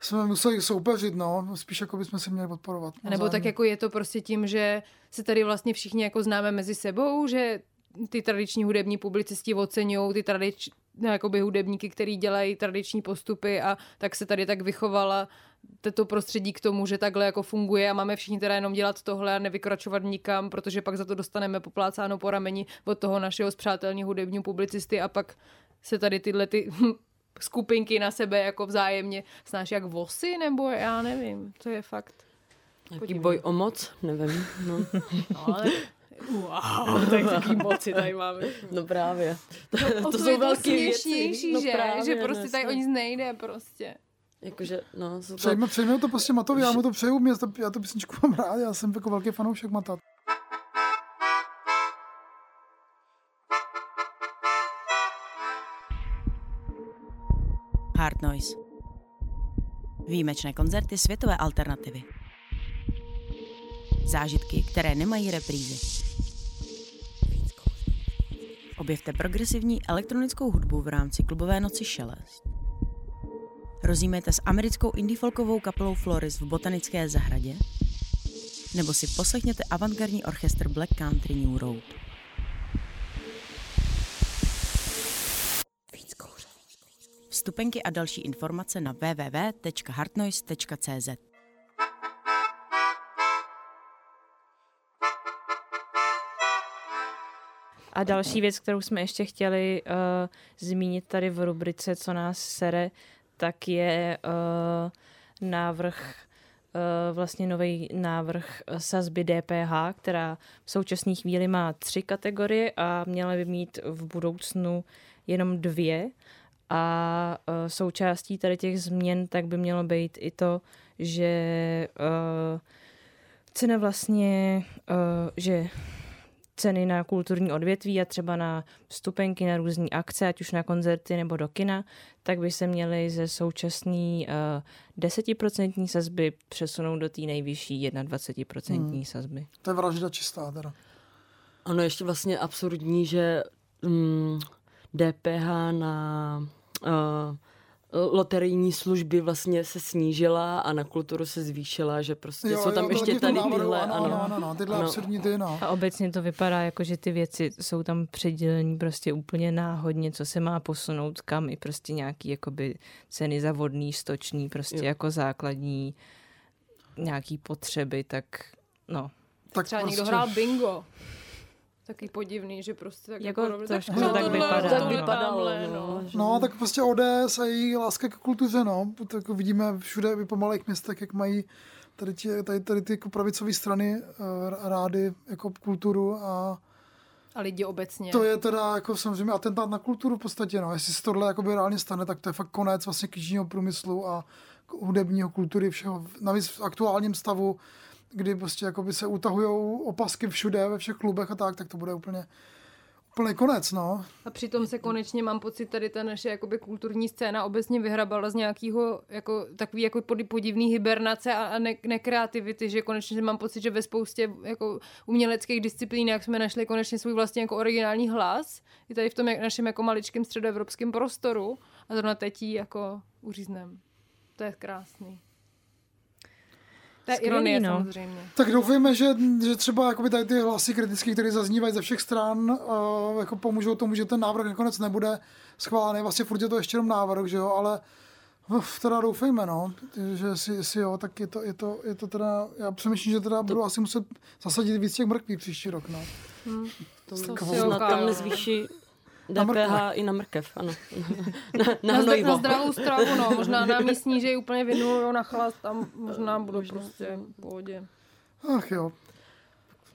jsme museli soupeřit, no. Spíš jako bychom si měli podporovat. A Nebo tak navzájem. jako je to prostě tím, že se tady vlastně všichni jako známe mezi sebou, že ty tradiční hudební publicisti oceňují ty tradiční jakoby hudebníky, který dělají tradiční postupy a tak se tady tak vychovala to prostředí k tomu, že takhle jako funguje a máme všichni teda jenom dělat tohle a nevykračovat nikam, protože pak za to dostaneme poplácáno po rameni od toho našeho zpřátelního hudebního publicisty a pak se tady tyhle ty skupinky na sebe jako vzájemně snáší jak vosy, nebo já nevím, to je fakt. Podívej. boj o moc, nevím. No, [LAUGHS] No, ale... Wow, tak taký moci tady máme. no právě. O [LAUGHS] to je jsou velké věci. že? právě, že no, prostě tady o nic nejde prostě. Jakože, no, jsou to, Přejme, přejme to prostě Matovi, já mu to přeju, mě to, já tu písničku mám rád, já jsem jako velký fanoušek Mata. Hard Noise. Výjimečné koncerty světové alternativy. Zážitky, které nemají reprízy. Objevte progresivní elektronickou hudbu v rámci klubové noci Šelest. Rozjímejte s americkou indie folkovou kapelou Floris v botanické zahradě nebo si poslechněte avantgardní orchestr Black Country New Road. Vstupenky a další informace na www.hartnoise.cz. A další věc, kterou jsme ještě chtěli uh, zmínit tady v rubrice Co nás sere, tak je uh, návrh uh, vlastně nový návrh sazby DPH, která v současné chvíli má tři kategorie a měla by mít v budoucnu jenom dvě. Uh, a uh, součástí tady těch změn tak by mělo být i to, že uh, cena vlastně, uh, že ceny na kulturní odvětví a třeba na vstupenky na různé akce, ať už na koncerty nebo do kina, tak by se měly ze současné uh, desetiprocentní sazby přesunout do té nejvyšší 21% hmm. sazby. To je vražda čistá teda. Ono ještě vlastně absurdní, že mm, DPH na uh, loterijní služby vlastně se snížila a na kulturu se zvýšila, že prostě jo, jsou tam jo, ještě tady návrhu, tyhle, ano, ano, ano, ano, tyhle ano. absurdní ty, no. A obecně to vypadá jako, že ty věci jsou tam předělení prostě úplně náhodně, co se má posunout kam i prostě nějaký jakoby ceny za vodný, stočný, prostě jo. jako základní nějaký potřeby, tak no. Tak Třeba prostě... někdo hrál bingo taky podivný, že prostě tak jako, jako trošku tak, tak vypadá. Tak vypadalo, no. no. tak prostě ODS a její láska k kultuře, no. Tak vidíme všude v pomalých městech, jak mají tady, tě, tady, tady ty jako pravicové strany uh, rády jako kulturu a a lidi obecně. To je teda jako samozřejmě atentát na kulturu v podstatě, no. Jestli se tohle jakoby reálně stane, tak to je fakt konec vlastně knižního průmyslu a hudebního kultury všeho. Navíc v aktuálním stavu kdy prostě jakoby se utahují opasky všude, ve všech klubech a tak, tak to bude úplně úplný konec, no. A přitom se konečně mám pocit, tady ta naše jakoby kulturní scéna obecně vyhrabala z nějakého jako, takový jako podivný hibernace a, a ne, nekreativity, že konečně mám pocit, že ve spoustě jako uměleckých disciplínách jsme našli konečně svůj vlastně jako originální hlas. I tady v tom našem jako maličkém středoevropském prostoru a zrovna teď jako uříznem. To je krásný. To je ironie no. samozřejmě. Tak doufejme, že, že třeba jakoby tady ty hlasy kritické, které zaznívají ze všech stran, uh, jako pomůžou tomu, že ten návrh nakonec nebude schválený. Vlastně furt je to ještě jenom návrh, že jo, ale Uf, teda doufejme, no, že si, si jo, tak je to, je to, je to teda, já přemýšlím, že teda to... budu asi muset zasadit víc těch mrkví příští rok, no. Hmm. To, to, to snad tam nezvýší DPH na i na mrkev, ano. na, na, na, na zdravou stravu, no. Možná na mě snížej úplně vinu na chlast, tam možná budu prostě v pohodě. Ach jo.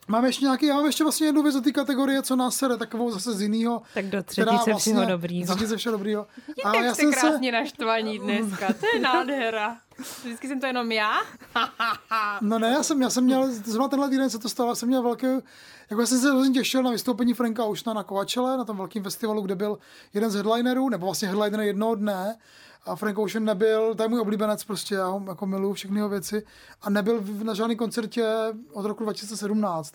Máme ještě nějaký, já mám ještě vlastně jednu věc do té kategorie, co nás sere, takovou zase z jiného. Tak do třetice vlastně, všeho dobrýho. Třetice všeho dobrýho. [LAUGHS] A jak já jste krásně se... naštvaní dneska, to je nádhera. Vždycky jsem to jenom já? [LAUGHS] no ne, já jsem, já jsem měl, zrovna tenhle týden se to stalo, jsem měl velký, jako jsem se hrozně těšil na vystoupení Franka Ušna na Kovačele, na tom velkém festivalu, kde byl jeden z headlinerů, nebo vlastně headliner jednoho dne, a Frank Ocean nebyl, to je můj oblíbenec prostě, já ho jako miluju všechny jeho věci, a nebyl na žádný koncertě od roku 2017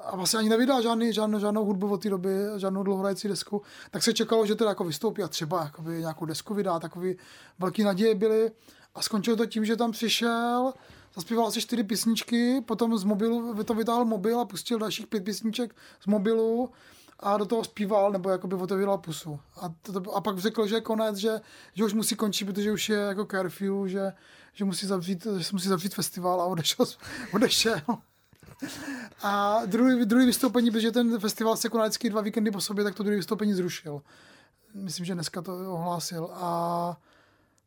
a vlastně ani nevydal žádný, žádnou, žádnou hudbu od té doby, žádnou dlouhohrající desku, tak se čekalo, že to jako vystoupí a třeba nějakou desku vydá, takový velký naděje byly. A skončilo to tím, že tam přišel, zaspíval asi čtyři písničky, potom z mobilu to vytáhl mobil a pustil dalších pět písniček z mobilu a do toho zpíval, nebo jakoby otevíral pusu. A, to, a pak řekl, že je konec, že, že už musí končit, protože už je jako curfew, že, že musí zavřít, že se musí zavřít festival a odešel. [LAUGHS] odešel. A druhý, druhý vystoupení, protože ten festival se konal vždycky dva víkendy po sobě, tak to druhé vystoupení zrušil. Myslím, že dneska to ohlásil. A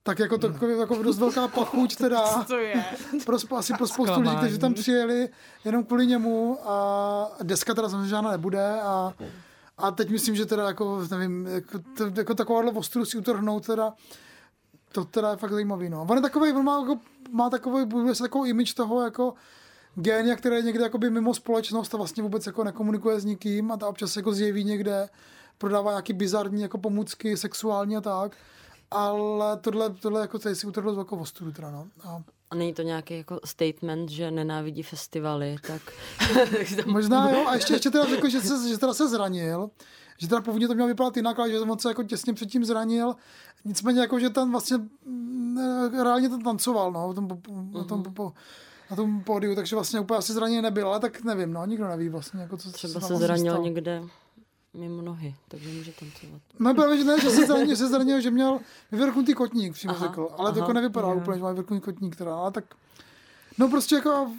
tak jako to hmm. jako dost velká pachuť teda. [LAUGHS] Co to je? Pro, asi pro spoustu lidí, kteří tam přijeli jenom kvůli němu a deska teda samozřejmě žádná nebude a, a teď myslím, že teda jako, nevím, jako, to, jako takováhle ostru si utrhnout teda, to teda je fakt zajímavý, no. On je takový, on má, jako, má takový, bude se takovou image toho jako génia, který je někde jakoby mimo společnost a vlastně vůbec jako nekomunikuje s nikým a ta občas se jako zjeví někde, prodává nějaký bizarní jako pomůcky sexuální a tak ale tohle, tohle jako tady si utrhlo z velkou ostudu teda, no. A... a není to nějaký jako statement, že nenávidí festivaly, tak... [LAUGHS] Možná jo, a ještě, ještě teda řekl, že, se, že teda se zranil, že teda původně to mělo vypadat jinak, ale že on se jako těsně předtím zranil. Nicméně jako, že tam vlastně mm, reálně to tancoval, no, na tom, mm-hmm. na tom, mhm. po, na tom pódiu, takže vlastně úplně asi zraněný nebyl, ale tak nevím, no, nikdo neví vlastně, jako co Třeba se, se zranil stalo. někde mimo nohy, takže může tancovat. No právě, že ne, že [LAUGHS] se zranil, se zranil že měl vyvrchnutý kotník, přímo aha, řekl. Ale aha, to jako nevypadá aha. úplně, že má vyvrchnutý kotník, teda, ale tak... No prostě jako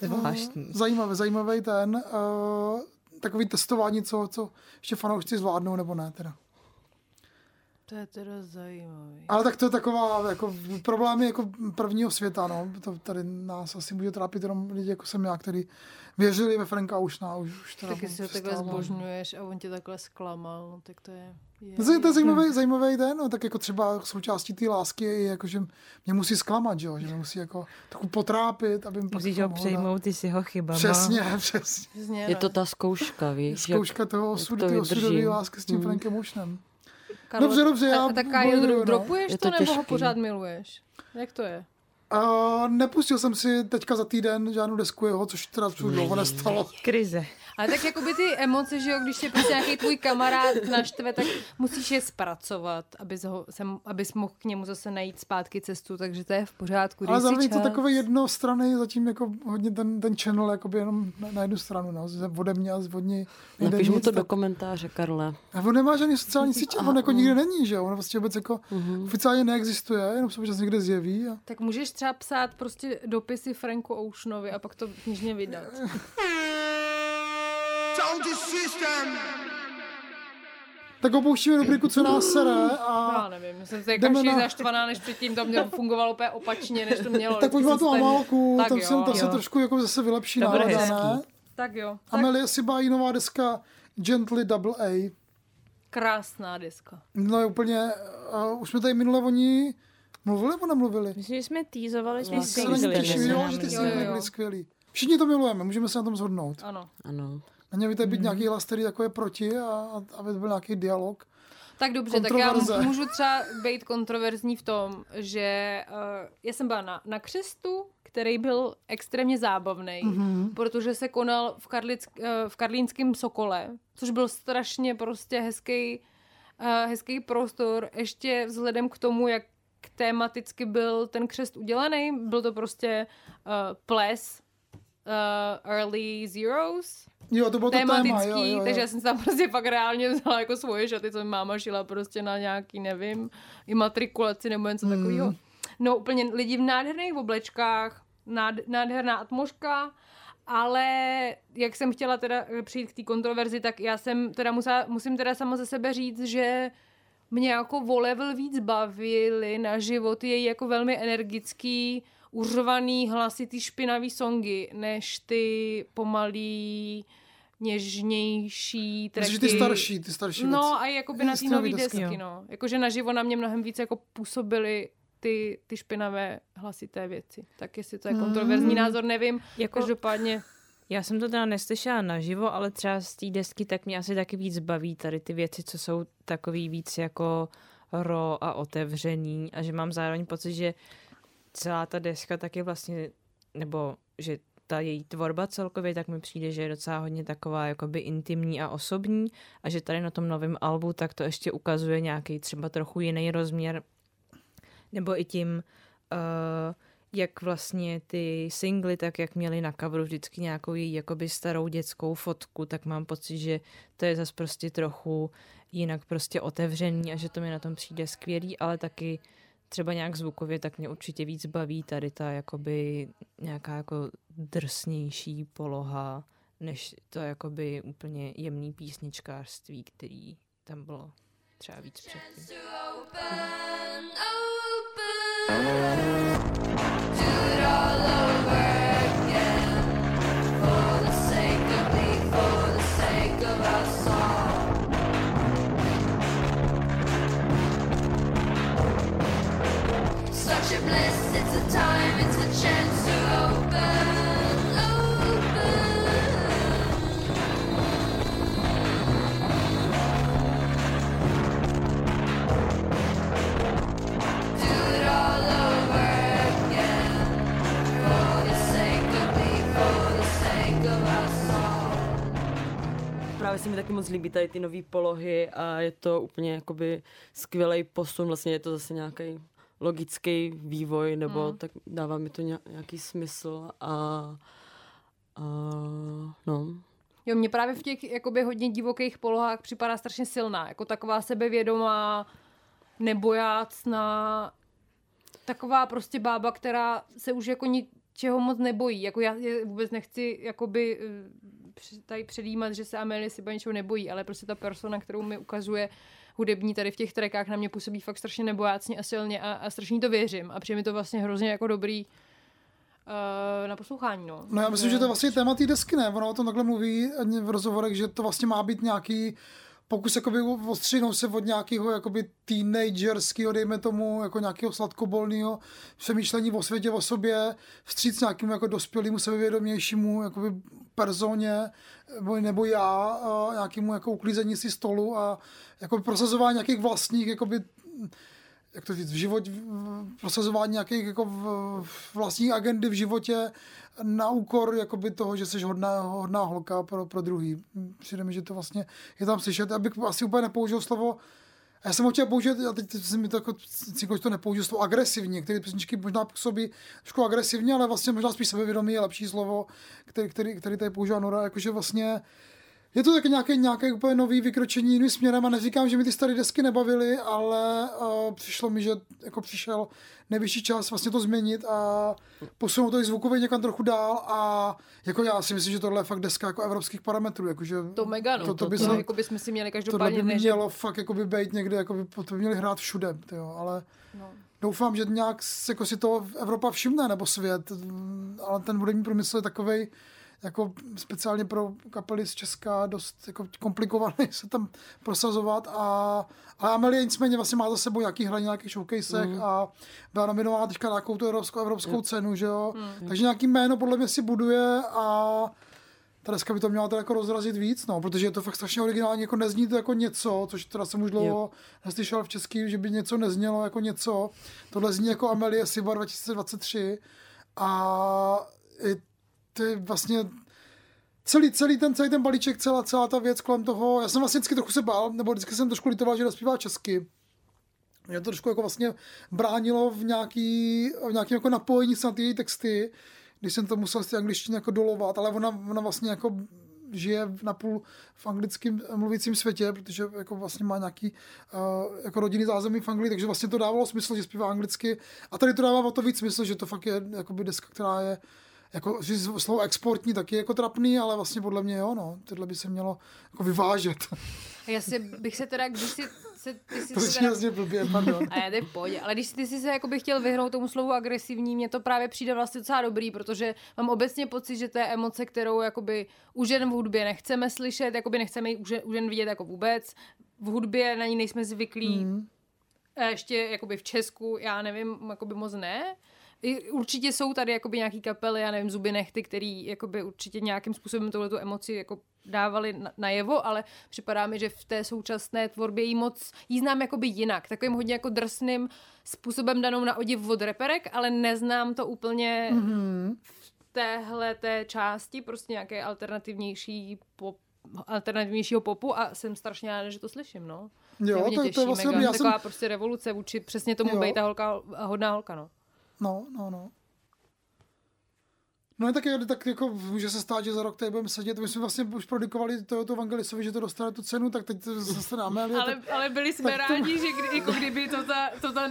zajímavý, zajímavý ten. Uh, takový testování, co, co ještě fanoušci zvládnou nebo ne teda. To je teda zajímavý. Ale tak to je taková jako problémy jako prvního světa, no. To tady nás asi může trápit jenom lidi jako jsem já, který věřili ve Franka Oceana, už, už teda Taky si ho takhle zbožňuješ a on tě takhle zklamal, no, tak to je... je To je, to je zajímavý, zajímavý ten, no, tak jako třeba součástí té lásky je, jako, že mě musí zklamat, že, jo? že mě musí jako trochu potrápit, aby Musíš jako ho přejmout ty s jeho chybama. dát- Přesně, [LAUGHS] přesně. Přesně, Je no. to ta zkouška, víš? Zkouška toho jak osudu, to osudové lásky s tím Hmm. Frankem Oceanem. Karlo, Dobře, dobře, já a, tak no. dropuješ Je to, to nebo ho pořád miluješ? Jak to je? Uh, nepustil jsem si teďka za týden žádnou desku jeho, což teda už dlouho nestalo. Krize. Ale tak jako by ty emoce, že jo, když tě prostě nějaký tvůj kamarád naštve, tak musíš je zpracovat, abys, ho, sem, abys mohl k němu zase najít zpátky cestu, takže to je v pořádku. Ale zároveň to takové jednostranný, zatím jako hodně ten, ten channel jakoby jenom na, na jednu stranu, no, ode mě a z od ní nejde Napiš mu to tak- do komentáře, Karle. A on nemá žádný sociální sítě, on jako nikde není, že jo, on vlastně vůbec jako Mhm. oficiálně neexistuje, jenom se občas někde zjeví a Tak můžeš třeba psát prostě dopisy Franku Oceanovi a pak to knižně vydat. [LAUGHS] tak opouštíme rubriku, co nás sere a Já nevím, jsem se každý na- zaštvaná, než předtím to mě fungovalo úplně opačně, než to mělo. tak pojďme na tu se Amálku, Tak tam jo. se, se Jo. trošku jako zase vylepší To nálada, ne? Tak jo, tak Amelie si bájí nová deska Gently Double A. krásná deska. No je úplně, uh, už jsme tady minule o ní mluvili nebo nemluvili? Myslím, že jsme týzovali ty Já se na ní singly. těším, že jo, nám že ty byly skvělý. Všichni to milujeme, můžeme se na tom shodnout. Ano. Ano. Něm by tady být Mhm. nějaký hlas, který jako je proti a, a aby byl nějaký dialog. Tak dobře, tak já můžu třeba být kontroverzní v tom, že uh, já jsem byla na, na křestu, který byl extrémně zábavný, Mhm. mm-hmm. protože se konal v, Karlic, uh, v Karlínském Sokole, což byl strašně prostě hezký, uh, hezký prostor, ještě vzhledem k tomu, jak tematicky byl ten křest udělaný. Byl to prostě uh, ples uh, Early Zeros, Jo, to bylo to téma, tematický, jo, jo, jo. takže já jsem tam prostě fakt reálně vzala jako svoje šaty, co mi máma šila prostě na nějaký, nevím, imatrikulaci nebo něco Hmm. takového. No úplně lidi v nádherných oblečkách, nád, nádherná atmosféra, ale jak jsem chtěla teda přijít k té kontroverzi, tak já jsem teda musela, musím teda sama ze sebe říct, že mě jako o level víc bavily na život její jako velmi energický, uřvaný, hlasitý, špinavý songy, než ty pomalý, něžnější tracky. Myslíš, ty starší, ty starší No věci. a jakoby na ty nový desky. desky, no. Jakože naživo na mě mnohem víc jako působily ty, ty špinavé hlasité věci. Tak jestli to je kontroverzní názor, nevím. Jako- Každopádně Já jsem to teda neslyšela naživo, ale třeba z té desky tak mě asi taky víc baví tady ty věci, co jsou takový víc jako ro a otevřený a že mám zároveň pocit, že celá ta deska taky vlastně, nebo že ta její tvorba celkově, tak mi přijde, že je docela hodně taková jakoby intimní a osobní a že tady na tom novém albu tak to ještě ukazuje nějaký třeba trochu jiný rozměr. Nebo i tím, uh, jak vlastně ty singly, tak jak měli na coveru vždycky nějakou její jakoby starou dětskou fotku, tak mám pocit, že to je zase prostě trochu jinak prostě otevřený a že to mi na tom přijde skvělý, ale taky třeba nějak zvukově, tak mě určitě víc baví tady ta jakoby nějaká jako drsnější poloha, než to jakoby úplně jemný písničkářství, který tam bylo třeba víc předtím. Právě se mi taky moc líbí tady ty nové polohy a je to úplně jakoby skvělý posun, vlastně je to zase nějaký logický vývoj, nebo Mm. tak dává mi to ně- nějaký smysl a, a no. Jo, mě právě v těch jakoby hodně divokých polohách připadá strašně silná, jako taková sebevědomá, nebojácná, taková prostě bába, která se už jako ničeho moc nebojí. Jako já je vůbec nechci jakoby eh, tady předjímat, že se Amelie Siba něčeho nebojí, ale prostě ta persona, kterou mi ukazuje hudební tady v těch trackách, na mě působí fakt strašně nebojácně a silně a, a strašně to věřím. A přijde mi to vlastně hrozně jako dobrý uh, na poslouchání, no. No já myslím, že to je vlastně téma té desky, ne? Ono o tom takhle mluví v rozhovorech, že to vlastně má být nějaký pokus jakoby odstřihnout se od nějakého jakoby teenagerského, dejme tomu, jako nějakého sladkobolného přemýšlení o světě, o sobě, vstříc nějakému jako dospělému, sebevědomějšímu jakoby personě, nebo, já, nějakému jako uklízení si stolu a jako prosazování nějakých vlastních jakoby, jak to říct, v život, v- prosazování nějakých jako v- vlastní agendy v životě na úkor jakoby toho, že jsi hodná, hodná holka pro, pro druhý. Přijde mi, že to vlastně je tam slyšet. Abych asi úplně nepoužil slovo já jsem ho chtěl použít, a teď si mi to jako cíko, že to nepoužiju, slovo agresivní. Některé písničky možná působí trošku agresivně, ale vlastně možná spíš sebevědomí je lepší slovo, který, který, který tady používá Nora, jakože vlastně je to taky nějaké, nějaké úplně nový vykročení jiným směrem a neříkám, že mi ty staré desky nebavily, ale uh, přišlo mi, že jako přišel nejvyšší čas vlastně to změnit a posunout to i zvukově někam trochu dál a jako já si myslím, že tohle je fakt deska jako evropských parametrů, jakože To mega, no. to, to by to, se, jako bychom si měli tohle každopádně by ne, že- mělo fakt jakoby být někde, jakoby, to by měli hrát všude, tyjo, ale No. doufám, že nějak jako si to Evropa všimne, nebo svět, mm, ale ten hudební průmysl je takovej, jako speciálně pro kapely z Česka dost jako komplikovaný [LAUGHS] se tam prosazovat a, a Amelie nicméně vlastně má za sebou nějaký hraní, nějakých showcasech Mhm. a byla nominovaná teďka na nějakou tu evropskou, evropskou Jo. cenu, že jo, Mhm. takže nějaký jméno podle mě si buduje a ta deska by to měla teda jako rozrazit víc, no, protože je to fakt strašně originální, jako nezní to jako něco, což teda jsem už dlouho neslyšel v český, že by něco neznělo jako něco. Tohle zní jako Amelie Siba 2023 a ty vlastně celý, celý, ten, celý ten balíček, celá, celá ta věc kolem toho, já jsem vlastně vždycky trochu se bál, nebo vždycky jsem trošku litoval, že nespívá česky. Mě to trošku jako vlastně bránilo v nějaký, v nějakém jako napojení se na ty její texty, když jsem to musel z té angličtiny jako dolovat, ale ona, ona vlastně jako žije napůl v anglickém mluvícím světě, protože jako vlastně má nějaký uh, jako rodinný zázemí v Anglii, takže vlastně to dávalo smysl, že zpívá anglicky. A tady to dává o to víc smysl, že to fakt je jakoby deska, která je jako, že slovo exportní taky je jako trapný, ale vlastně podle mě jo, no, tohle by se mělo jako vyvážet. A já si bych se teda, když si, se, ty si to se zní teda, hrozně blbě, pardon. a já pohodě, ale když ty jsi se jakoby chtěl vyhnout tomu slovu agresivní, mně to právě přijde vlastně docela dobrý, protože mám obecně pocit, že to je emoce, kterou jakoby u žen v hudbě nechceme slyšet, jakoby nechceme ji u žen, u žen vidět jako vůbec. V hudbě na ní nejsme zvyklí, Mm. a ještě jakoby v Česku, já nevím, jakoby moc ne. Určitě jsou tady jakoby nějaký kapely, já nevím, zuby nechty, který jakoby určitě nějakým způsobem tohletu emoci jako dávali na- najevo, ale připadá mi, že v té současné tvorbě jí moc, jí znám jakoby jinak, takovým hodně jako drsným způsobem danou na odiv od reperek, ale neznám to úplně Mhm. v téhle té části, prostě nějaké alternativnější pop, alternativnějšího popu a jsem strašně ráda, že to slyším, no. Jo, to- to je těší, vlastně mega. Já Taková jsem- prostě revoluce vůči přesně tomu Jo. být ta holka, hodná holka, no. No, no, no. No tak, je, tak jako může se stát, že za rok tady budeme sedět. My jsme vlastně už prodikovali Toyoto Evangelisovi, že to dostane tu cenu, tak teď to zase na Amelie. Ale, tak, ale byli jsme tak to- rádi, že kdy, jako kdyby to ta, to ta,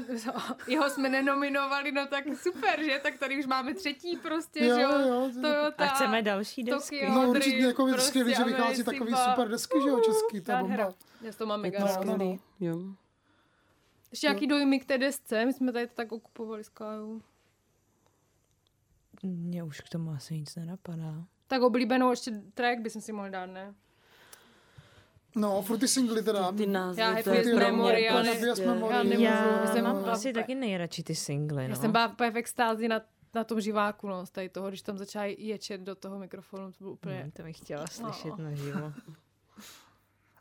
jeho jsme nenominovali, no tak super, že? Tak tady už máme třetí prostě, Jo, že jo? jo, Toyota, A chceme další desky. Tokyo, no určitě jako prostě skvělý, že vychází takový super desky, že jo, český, to je Nádhera. bomba. Já to mám mega to ráda. skvělý. Jo. Ještě nějaký dojmy k té desce? My jsme tady to tak okupovali s Kájou. Mně už k tomu asi nic nenapadá. Tak oblíbenou ještě track by si mohli dát, ne? No, furt ty singly teda. Ty názvy, Já to Happy je as pro mě Memory, ale- prostě-. Já nemůžu, Já já jsem mám asi taky nejradši ty singly, Já no. jsem byla úplně v extázi na, na tom živáku, no, z tady toho, když tam začala ječet do toho mikrofonu, to bylo úplně... Hmm, to bych chtěla slyšet No. naživo.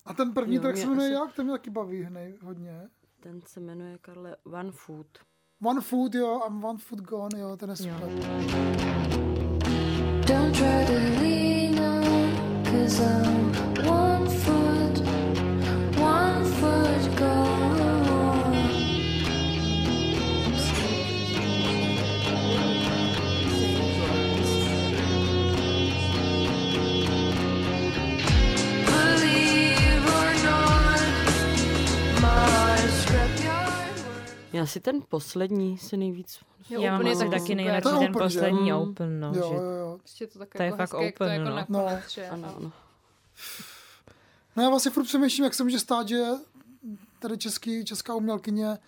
A ten první Jo, track se jmenuje asi- jak? Ten mě taky baví hnej, hodně. Ten se jmenuje, Karle, One Food. One Food, jo, I'm One Food Gone, jo, ten je super. Don't try to lean on, cause I'm one Já si ten poslední si nejvíc Jo, Já mám úplně asi taky nejradši To je ten open, že? poslední Mm. open, no. jo, že jo, jo. Prostě to tak To je jako fakt hezké, jak to open, jako no. nakonec, že- Ano, ano. No já vlastně furt přemýšlím, jak se může stát, že tady český, česká umělkyně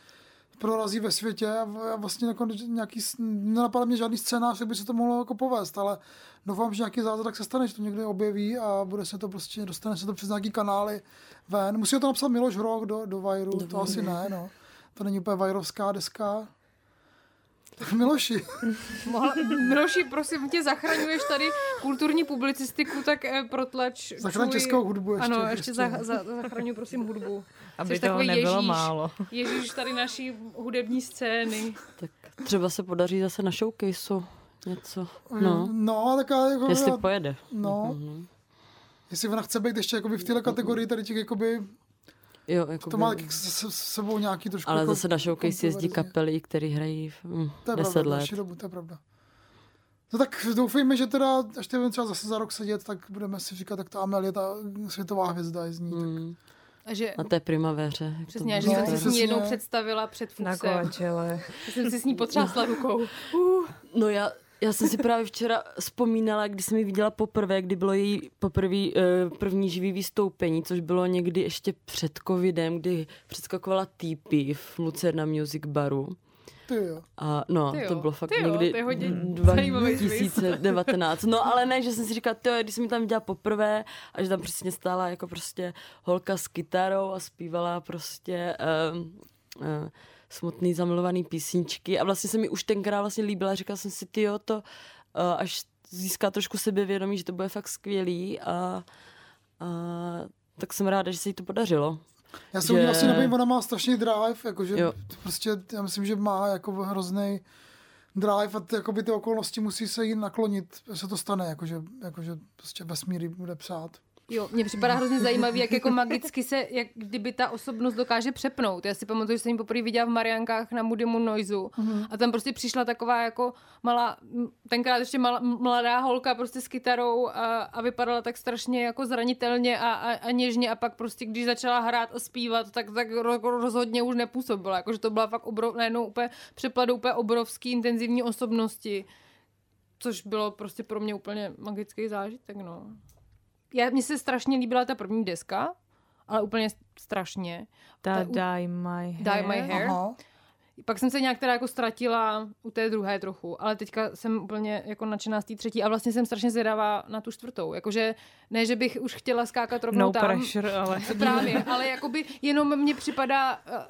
prorazí ve světě a vlastně jako nějaký, nenapadá mě žádný scénář, jak by se to mohlo jako povést, ale doufám, že nějaký zázrak se stane, že to někdy objeví a bude se to prostě, dostane se to přes nějaký kanály ven. Musí to napsat Miloš Hrok do, do Vajru, to asi ne, no. To není úplně vajrovská deska. Tak Miloši, [LAUGHS] Mohla, Miloši, prosím tě, zachraňuješ tady kulturní publicistiku, tak eh, protlač zachraň svůj- českou hudbu ještě. Ano, prostě. ještě za, za, zachraňuji prosím hudbu. aby Jsi toho takový nebylo Ježíš. málo. Ježíš tady naší hudební scény. Tak třeba se podaří zase na showcaseu něco. No, No, no tak já, jako, jestli já, pojede. no, Mhm. jestli ona chce být ještě jakoby v téhle kategorii tady těch jakoby, Jo, jako to má taky s, s, s sebou nějaký trošku ale jako zase na showcase jezdí kapely, který hrají hm, To je 10 pravda, let. dobu, to je pravda. No tak doufejme, že teda, až ty budeme třeba zase za rok sedět, tak budeme si říkat, tak to Amelie, ta světová hvězda je z ní. Tak Mm, A že, na té primavéře. přesně, že jsem si s ní jednou představila před Na Fuxem. Coachelle. Já jsem si s ní potřásla rukou. [LAUGHS] No já, já jsem si právě včera vzpomínala, když jsem ji viděla poprvé, kdy bylo její poprvé eh, první živý vystoupení, což bylo někdy ještě před covidem, kdy předskakovala týpy v Lucerna Music Baru. Ty jo. A no, Ty jo, to bylo fakt ty jo, někdy to je hodně dva- zajímavý twist. 2019. No ale ne, že jsem si říkala, tyjo, když jsem ji tam viděla poprvé a že tam přesně stála jako prostě holka s kytarou a zpívala prostě um, uh, smutný zamilovaný písničky a vlastně se mi už tenkrát vlastně líbila, říkala jsem si, tyjo, to uh, až získá trošku sebevědomí, že to bude fakt skvělý a, a tak jsem ráda, že se jí to podařilo. Já se Že- asi nebojím, ona má strašný drive, jakože Jo. prostě, já myslím, že má jako hrozný drive a ty, jakoby ty okolnosti musí se jí naklonit, že se to stane, jakože, jakože prostě vesmír jí bude psát. Jo, mně připadá hrozně zajímavý, jak jako magicky se, jak kdyby ta osobnost dokáže přepnout. Já si pamatuju, že jsem ji poprvé viděla v Mariankách na Moodymu Noizu Mhm. a tam prostě přišla taková jako malá, tenkrát ještě malá, mladá holka prostě s kytarou a, a vypadala tak strašně jako zranitelně a, a, a něžně a pak prostě, když začala hrát a zpívat, tak, tak ro- rozhodně už nepůsobila. Jakože to byla fakt obrov, najednou úplně přepladu úplně obrovský intenzivní osobnosti, což bylo prostě pro mě úplně magický zážitek, no. Já, mně se strašně líbila ta první deska, ale úplně strašně. Ta Ta- Dye My Hair. Dye My Hair. Aha. Pak jsem se nějak teda jako ztratila u té druhé trochu, ale teďka jsem úplně jako nadšená z té třetí a vlastně jsem strašně zvědavá na tu čtvrtou. Jakože ne, že bych už chtěla skákat rovnou No tam. pressure, ale... [LAUGHS] Právě, ale jakoby jenom mně připadá eh,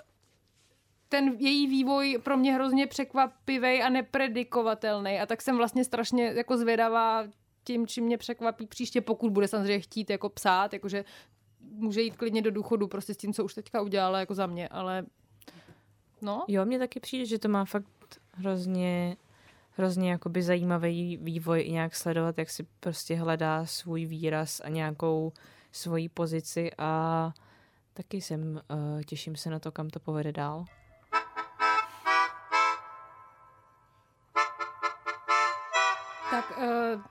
ten její vývoj pro mě hrozně překvapivý a nepredikovatelný a tak jsem vlastně strašně jako zvědavá tím, čím mě překvapí příště, pokud bude samozřejmě chtít jako psát, jakože může jít klidně do důchodu prostě s tím, co už teďka udělala jako za mě, ale no. Jo, mně taky přijde, že to má fakt hrozně hrozně jakoby zajímavý vývoj i nějak sledovat, jak si prostě hledá svůj výraz a nějakou svoji pozici a taky jsem, uh, těším se na to, kam to povede dál. Tak uh,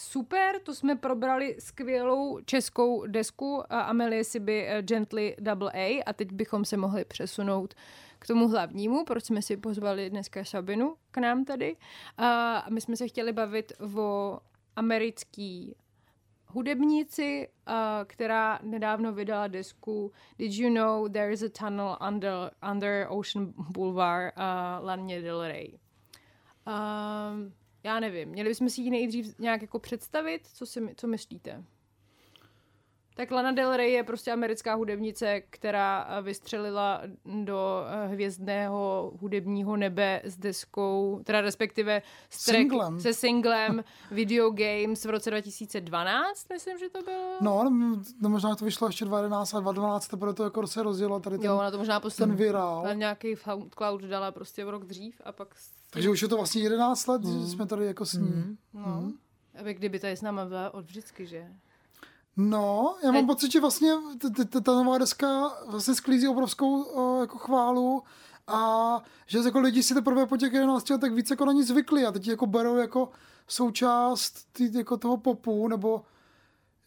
super, to jsme probrali skvělou českou desku Amelie Siby uh, Gently Double A a teď bychom se mohli přesunout k tomu hlavnímu, proč jsme si pozvali dneska Sabinu k nám tady. A my jsme se chtěli bavit o americký hudebníci, která nedávno vydala desku Did you know there is a tunnel under, under Ocean Boulevard uh, Laně Del Rey. Um, já nevím, měli bychom si ji nejdřív nějak jako představit, co, si, co myslíte? Tak Lana Del Rey je prostě americká hudebnice, která eh, vystřelila do eh, hvězdného hudebního nebe s deskou, teda respektive s track- Singlem. se singlem [LAUGHS] Video Games v roce 2012, myslím, že to bylo. No, no, možná to vyšlo ještě 2011 a 2012, teprve to jako se rozjelo tady ten, Jo, ona to možná prostě ten virál. na nějaký Cloud dala prostě v rok dřív a pak... Takže už je to vlastně 11 let, že jsme tady jako s ní. No. Aby kdyby tady s náma byla od vždycky, že? No, já mám A- pocit, že vlastně ta nová deska vlastně sklízí obrovskou jako chválu a že jako lidi si teprve po těch 11 letech víc jako na ní zvykli a teď jako berou jako součást tý, jako toho popu, nebo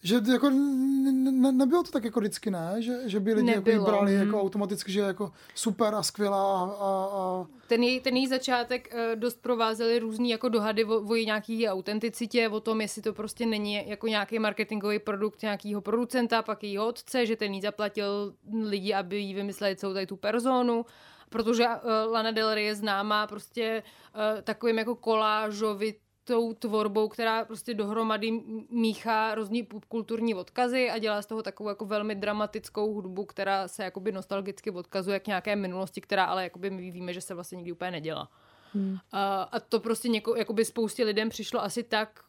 že jako n- n- nebylo to tak jako vždycky, ne? Že, že by lidi jako brali jako automaticky, že jako super a skvělá a, a, Ten její, ten její začátek eh, dost provázely různý jako dohady o, o její nějaký autenticitě, o tom, jestli to prostě není jako nějaký marketingový produkt nějakého producenta, pak jejího otce, že ten jí zaplatil lidi, aby jí vymysleli celou tady tu personu, protože uh, Lana Del Rey je známá prostě uh, takovým jako kolážovitou tvorbou, která prostě dohromady míchá různý popkulturní odkazy a dělá z toho takovou jako velmi dramatickou hudbu, která se jakoby nostalgicky odkazuje k nějaké minulosti, která ale jakoby my víme, že se vlastně nikdy úplně nedělá. Hmm. A, a to prostě něko, jakoby spoustě lidem přišlo asi tak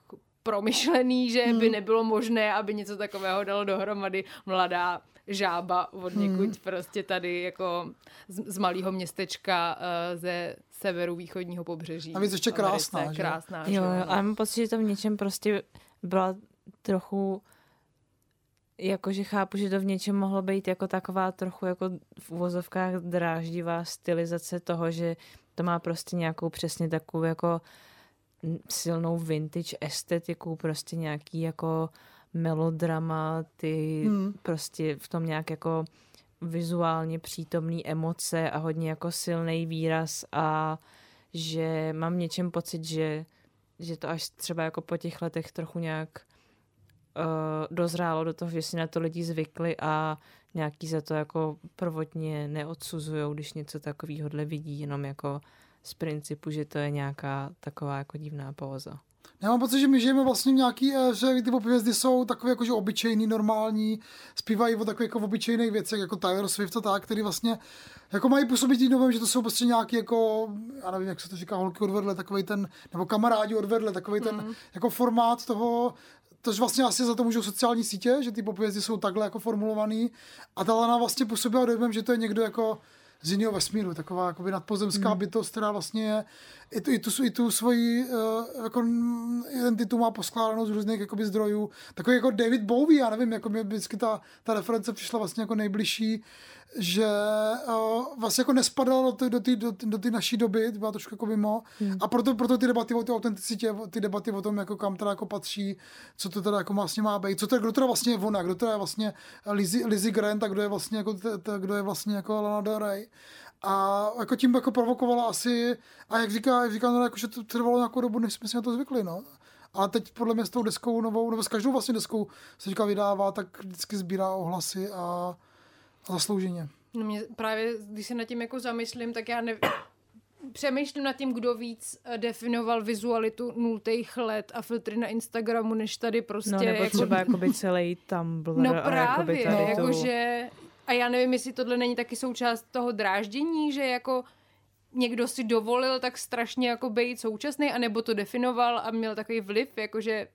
promyšlený, že hmm. by nebylo možné, aby něco takového dalo dohromady mladá žába od někud hmm. prostě tady jako z, z malého městečka uh, ze severu východního pobřeží. Navíc ještě v Americe. krásná, že? Krásná, Jo, že jo, a mám pocit, že to v něčem prostě byla trochu jakože chápu, že to v něčem mohlo být jako taková trochu jako v uvozovkách dráždivá stylizace toho, že to má prostě nějakou přesně takovou jako silnou vintage estetiku, prostě nějaký jako melodrama, ty Hmm. prostě v tom nějak jako vizuálně přítomný emoce a hodně jako silný výraz a že mám něčem pocit, že, že to až třeba jako po těch letech trochu nějak uh, dozrálo do toho, že si na to lidi zvykli a nějaký za to jako prvotně neodsuzujou, když něco takového vidí, jenom jako z principu, že to je nějaká taková jako divná póza. Já mám pocit, že my žijeme vlastně v nějaký éře, kdy ty popvězdy jsou takové jakože obyčejný, normální, zpívají o takových jako obyčejných věcech, jako Taylor Swift a tak, který vlastně jako mají působit tím novým, že to jsou prostě nějaký jako, já nevím, jak se to říká, holky odvedle, takový ten, nebo kamarádi odvedle, takový ten Hmm. jako formát toho, Tož vlastně asi za to můžou sociální sítě, že ty popvězdy jsou takhle jako formulovaný. A ta Lana vlastně působila dojmem, že to je někdo jako z jiného vesmíru, taková jakoby nadpozemská hmm. bytost, která vlastně je, i tu, i tu, i tu svoji uh, jako identitu má poskládanou z různých jakoby, zdrojů. Takový jako David Bowie, já nevím, jako mě vždycky ta, ta reference přišla vlastně jako nejbližší, že uh, vlastně jako nespadala do té do do, do naší doby, byla trošku jako mimo. Hmm. A proto, proto ty debaty o té autenticitě, ty debaty o tom, jako kam teda jako patří, co to teda jako vlastně má být, co to, kdo teda vlastně je ona, kdo teda je vlastně Lizzie, Lizzie Grant a kdo je vlastně jako, t, t, kdo je vlastně jako Lana Del Rey. A jako tím jako provokovala asi, a jak říká, jak říká Nora, jako, že to trvalo nějakou dobu, než jsme si na to zvykli, no. A teď podle mě s tou deskou novou, nebo s každou vlastně deskou se říká vydává, tak vždycky sbírá ohlasy a zaslouženě. No mě právě, když se nad tím jako zamyslím, tak já nevím, přemýšlím nad tím, kdo víc eh, definoval vizualitu nultých let a filtry na Instagramu, než tady prostě No nebo jako, třeba [LAUGHS] jakoby celý Tumblr No právě, tady tu- jakože... A já nevím, jestli tohle není taky součást toho dráždění, že jako někdo si dovolil tak strašně jako být současný, anebo to definoval a měl takový vliv, jakože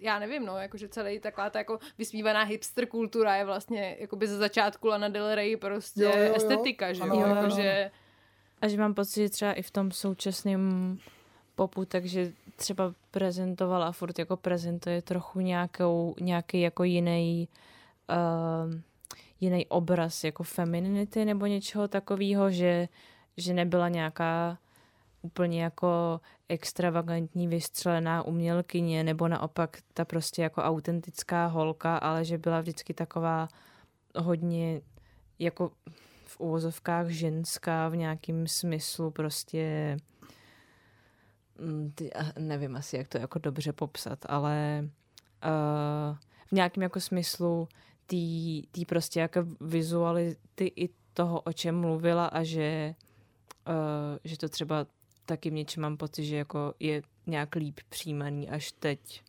já nevím, no, jakože celý taková ta jako vysmívaná hipster kultura je vlastně jakoby ze začátku Lana Del Rey prostě Jo, jo, jo. estetika, že jo, Ano, ano, jakože... A že mám pocit, že třeba i v tom současném popu, takže třeba prezentovala a furt jako prezentuje trochu nějakou, nějaký jako jiný uh, jiný obraz jako femininity nebo něčeho takového, že, že nebyla nějaká úplně jako extravagantní vystřelená umělkyně nebo naopak ta prostě jako autentická holka, ale že byla vždycky taková hodně jako v uvozovkách ženská v nějakém smyslu prostě mm, ty, nevím asi, jak to jako dobře popsat, ale uh, v nějakém jako smyslu tý prostě jako vizuality i toho, o čem mluvila a že, uh, že to třeba taky v něčem mám pocit, že jako je nějak líp přijímaný až teď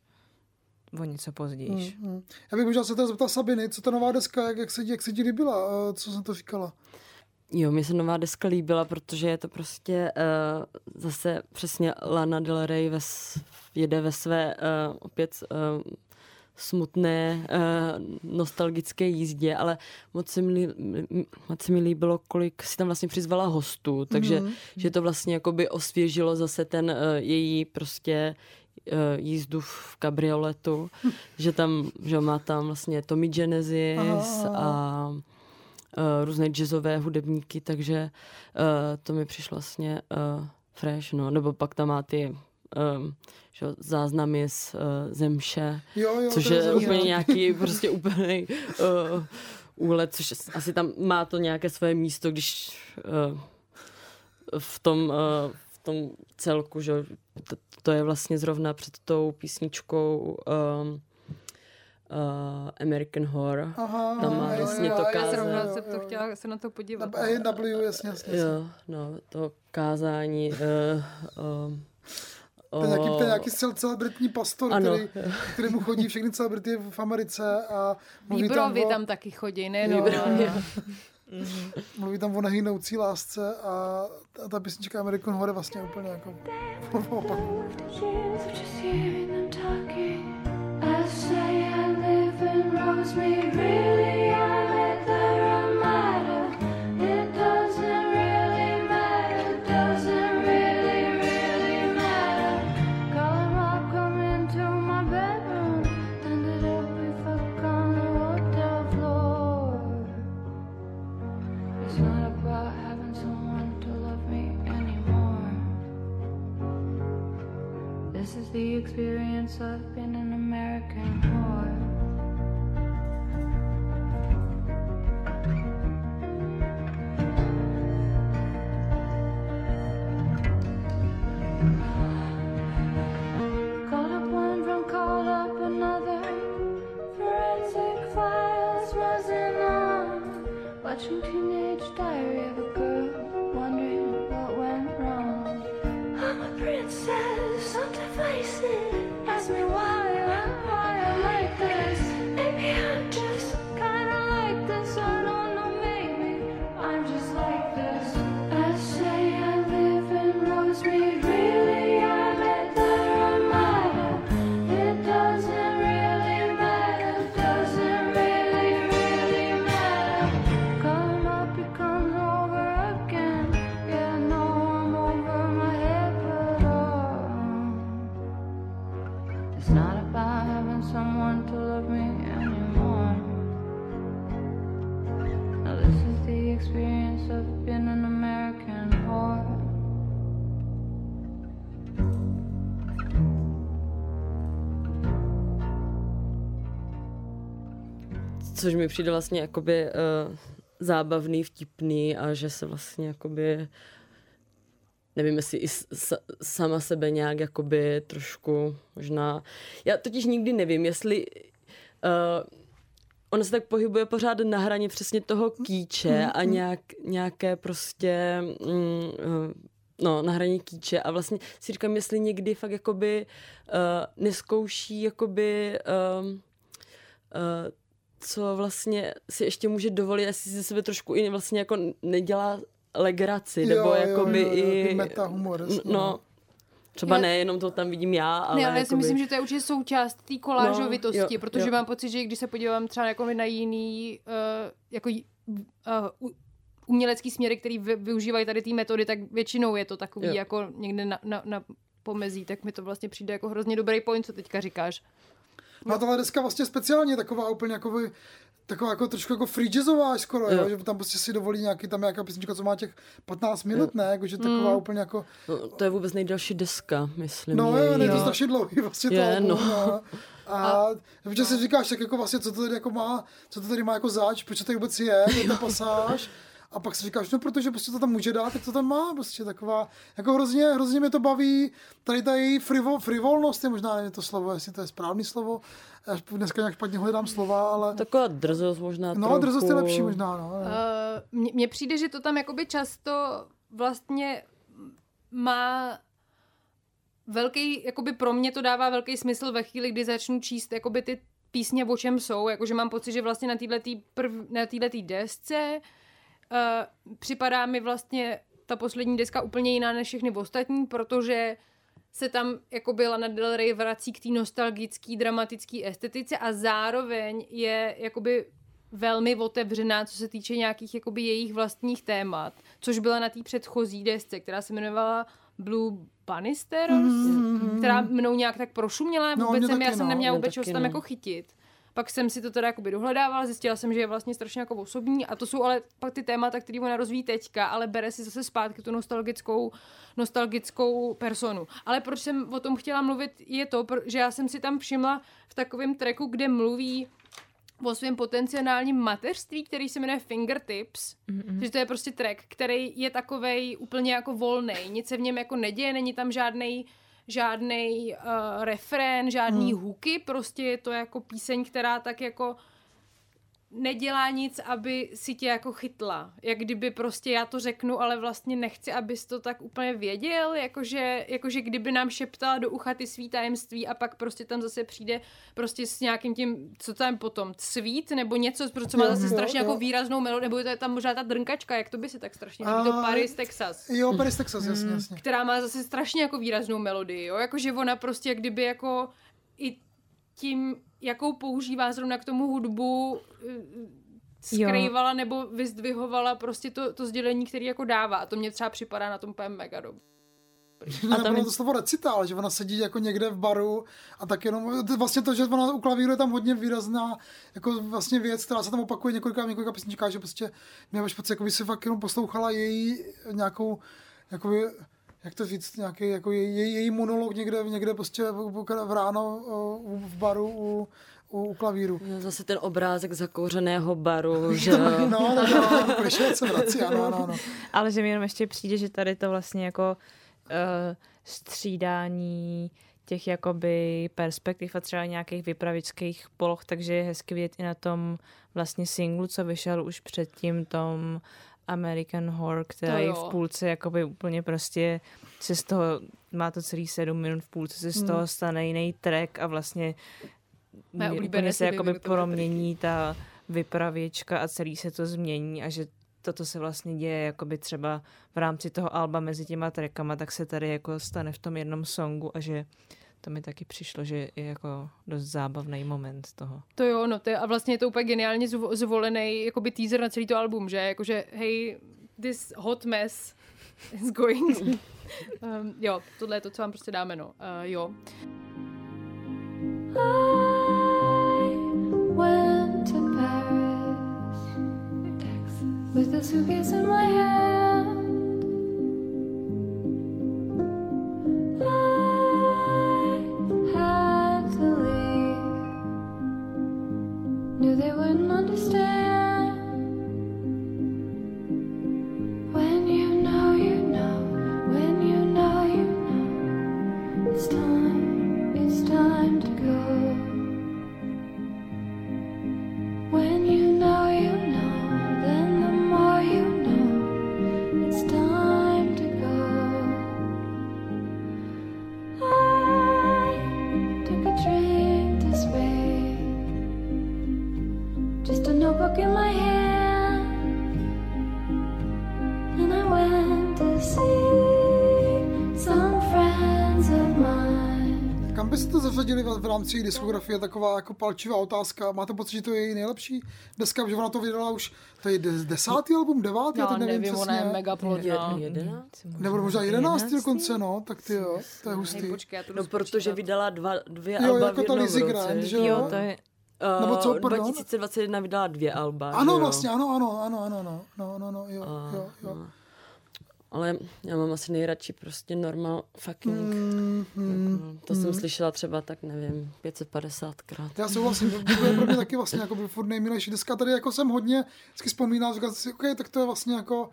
o něco později. Mm, mm. Já bych možná se teda zeptal Sabiny, co ta nová deska, jak, jak, se, ti- jak se ti líbila, co jsem to říkala. Jo, mně se nová deska líbila, protože je to prostě uh, zase přesně Lana Del Rey ve, s- jede ve své uh, opět uh, smutné, uh, nostalgické jízdě, ale moc se, mi, moc se mi líbilo, kolik si tam vlastně přizvala hostů, takže Mhm. že to vlastně jakoby osvěžilo zase ten uh, její prostě uh, jízdu v kabrioletu, že tam, že má tam vlastně Tommy Genesis Aha, a různé jazzové hudebníky, takže to mi přišlo vlastně fresh, no. Nebo pak tam má ty um, že, jo, záznamy z uh, zemše, Jo, jo, což to je je úplně nějaký prostě úplný uh, úlet, což asi tam má to nějaké své místo, když uh, v tom, uh, v tom celku, že jo, to, to je vlastně zrovna před tou písničkou um, uh, American Horror. Aha, Tam má jo, vlastně jo, to jo, Já kázání. zrovna jo, jsem to jo. chtěla se na to podívat. Na AW, jasně, jasně. Jo, no, to kázání. Uh, um, To je nějaký, to je nějaký cel, celebritní pastor, Ano. který, který mu chodí všechny celebrity v Americe a mluví tam, o, tam taky chodí, nejenom. Výbrovi. mluví tam o nehynoucí lásce a ta, ta písnička American Horror je vlastně úplně jako talking. I say I live in Rosemead, really Sợ Což mi přijde vlastně jakoby uh, zábavný, vtipný a že se vlastně jakoby nevím, jestli i s, sama sebe nějak jakoby trošku možná... Já totiž nikdy nevím, jestli... Uh, ona se tak pohybuje pořád na hraně přesně toho kýče a nějak, nějaké prostě... Mm, uh, no, na hraně kýče a vlastně si říkám, jestli někdy fakt jakoby uh, neskouší jakoby um, uh, co vlastně si ještě může dovolit, jestli si sebe trošku i vlastně jako nedělá legraci, nebo jo, jakoby jo, jo, i... meta humor, jasně, no, třeba Já- ne, jenom to tam vidím já, ale ne, ale já si jakoby... myslím, že to je určitě součást té kolážovitosti, No, jo, protože jo. mám pocit, že když se podívám třeba jako na jiný uh, jako uh, umělecký směry, který vy, využívají tady té metody, tak většinou je to takový Jo. jako někde na, na, na pomezí, tak mi to vlastně přijde jako hrozně dobrý point, co teďka říkáš. No a tahle deska vlastně speciálně taková úplně jako by, taková jako trošku jako free jazzová až skoro, jo. Jo. že tam prostě si dovolí nějaký tam nějaká písnička, co má těch 15 minut, ne, jakože taková úplně jako, No, to je vůbec nejdelší deska, myslím. no jo, ne, to je její. strašně dlouhý vlastně to Je, album, no. no. A, a si říkáš, tak jako vlastně, co to tady jako má, co to tady má jako zač, proč to tady vůbec je, je to [LAUGHS] pasáž. A pak si říkáš, no protože prostě to tam může dát, tak to tam má, prostě taková, jako hrozně, hrozně mě to baví, tady ta její frivol, frivolnost je možná, nevím to slovo, jestli to je správný slovo, já dneska nějak špatně hledám slova, ale Taková drzost možná no, trochu. drzost je lepší možná, no. Uh, mně- přijde, že to tam jakoby často vlastně má velký, jakoby pro mě to dává velký smysl ve chvíli, kdy začnu číst jakoby ty písně, o čem jsou, jakože mám pocit, že vlastně na této prv, na této desce uh, připadá mi vlastně ta poslední deska úplně jiná než všechny ostatní, protože se tam jakoby Lana Del Rey vrací k té nostalgické, dramatické estetice a zároveň je jakoby velmi otevřená, co se týče nějakých jakoby jejich vlastních témat, což byla na té předchozí desce, která se jmenovala Blue Bannister, mm-hmm. která mnou nějak tak prošuměla, No, vůbec mě jsem, já jsem no, neměla mě vůbec čeho se tam no. jako chytit. Pak jsem si to teda jakoby dohledávala, zjistila jsem, že je vlastně strašně jako osobní a to jsou ale pak ty témata, které ona rozvíjí teďka, ale bere si zase zpátky tu nostalgickou, nostalgickou personu. Ale proč jsem o tom chtěla mluvit, je to, že já jsem si tam všimla v takovém tracku, kde mluví o svém potenciálním mateřství, který se jmenuje Fingertips. Mm-hmm. Že to je prostě track, který je takovej úplně jako volný. Nic se v něm jako neděje, není tam žádný žádný uh, refrén, žádný hmm. hooky, prostě je to jako píseň, která tak jako nedělá nic, aby si tě jako chytla. Jak kdyby prostě já to řeknu, ale vlastně nechci, abys to tak úplně věděl, jakože, jakože kdyby nám šeptala do ucha ty svý tajemství a pak prostě tam zase přijde prostě s nějakým tím, co tam potom, svít nebo něco, co má zase Jo, strašně jo, jako jo. výraznou melodii, nebo je to tam možná ta drnkačka, jak to by si tak strašně líbí, to A- Paris, Texas Jo, Paris, Texas, jasně, jasně. která má zase strašně jako výraznou melodii, jo, jakože ona prostě jak kdyby jako i tím, jakou používá zrovna k tomu hudbu, eh, skrývala nebo vyzdvihovala prostě to, to sdělení, který jako dává. A to mě třeba připadá na tom úplně mega dobře. A tam je- to slovo recitál, že ona sedí jako někde v baru a tak jenom, vlastně to, že ona u klavíru je tam hodně výrazná jako vlastně věc, která se tam opakuje několika, několika písničkách, že prostě mě máš pocit, jako by si fakt jenom poslouchala její nějakou, jakoby, jak to říct, nějaký jako její, její, její monolog někde, někde prostě v, v ráno v baru u, u, u klavíru. Zase ten obrázek zakouřeného baru, [LAUGHS] že No, tak no, kliše se vrací, ano, ano, ano. [LAUGHS] Ale že mi jenom ještě přijde, že tady to vlastně jako uh, střídání těch jakoby perspektiv a třeba nějakých vypravičských poloh, takže je hezky vidět i na tom vlastně singlu, co vyšel už předtím tom American Horror, který v půlce jakoby úplně prostě se z toho, má to celý sedm minut v půlce, se z toho stane jiný track a vlastně Mé úplně se jakoby promění ta vypravěčka a celý se to změní a že toto se vlastně děje jakoby třeba v rámci toho alba mezi těma trackama, tak se tady jako stane v tom jednom songu a že to mi taky přišlo, že je jako dost zábavný moment toho. To jo, no to je, a vlastně je to úplně geniálně zvo- zvolený jakoby teaser na celý to album, že? Jakože, hey, this hot mess is going. um, [LAUGHS] jo, tohle je to, co vám prostě dáme, no. Uh, jo. I went to Paris, Texas, with a suitcase in my hand. couldn't understand. Rámci její diskografie, taková jako palčivá otázka. Máte pocit, že to je její nejlepší deska, že ona to vydala už, to je des- desátý album, devátý, já Já teď nevím, nevím, ona přesně. je mega plodná. jedenáct? Nebo možná jedenáctý dokonce, no, tak ty jo, to je Hej, hustý. počkej, já to No, protože vydala dva, dvě Jo, alba jako v to jednom roce. Grant, že jo? Jo, to je, Uh, Nebo co, pardon? 2021 vydala dvě alba. Ano, jo? vlastně, ano, ano, ano, ano, no, no, no, no, jo, A, jo, jo. no. Ale já mám asi nejradši prostě normal fucking. Mm, mm. Jako, to jsem slyšela třeba tak, nevím, 550krát. Já souhlasím, to je pro mě taky vlastně jako furt nejmilejší deska. Tady jako jsem hodně vždycky vzpomínal, říkal si, OK, tak to je vlastně jako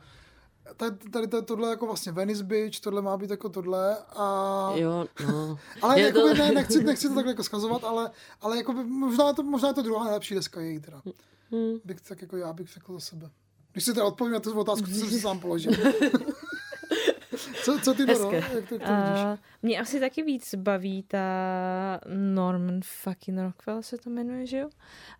tady, tady to, tohle jako vlastně Venice Beach, tohle má být jako tohle a... Jo, no. [LAUGHS] Ale Je jako to- ne, nechci, nechci to takhle jako skazovat, ale, ale jako by, možná, je to, možná je to druhá nejlepší deska její teda. Hmm. Bych, tak jako já bych řekl za sebe. Když si teda odpovím na tu otázku, co jsem si sám položil. [LAUGHS] co, co ty? Hezké. Jak to, jak to vidíš? A mě asi taky víc baví ta Norman fucking Rockwell se to jmenuje, že jo?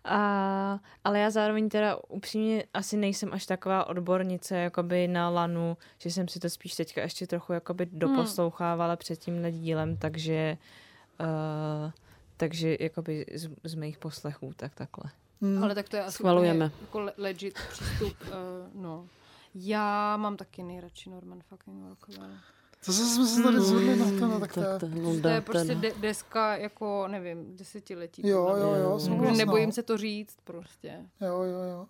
A, ale já zároveň teda upřímně asi nejsem až taková odbornice jakoby na lanu, že jsem si to spíš teďka ještě trochu jakoby doposlouchávala před tímhle dílem, takže uh, takže jakoby z, z mých poslechů tak takhle. Hmm. Ale tak to je asi Schvalujeme. jako le- legit přístup. Uh, no. Já mám taky nejradši Norman fucking Rockwell. Zase jsme se tady zvedli na to, no tak to. Tak to, no, To je prostě ten, de- deska jako, nevím, desetiletí. Jo, jo, jo, Jako, souhlas, Nebojím no. se to říct prostě. Jo, jo, jo.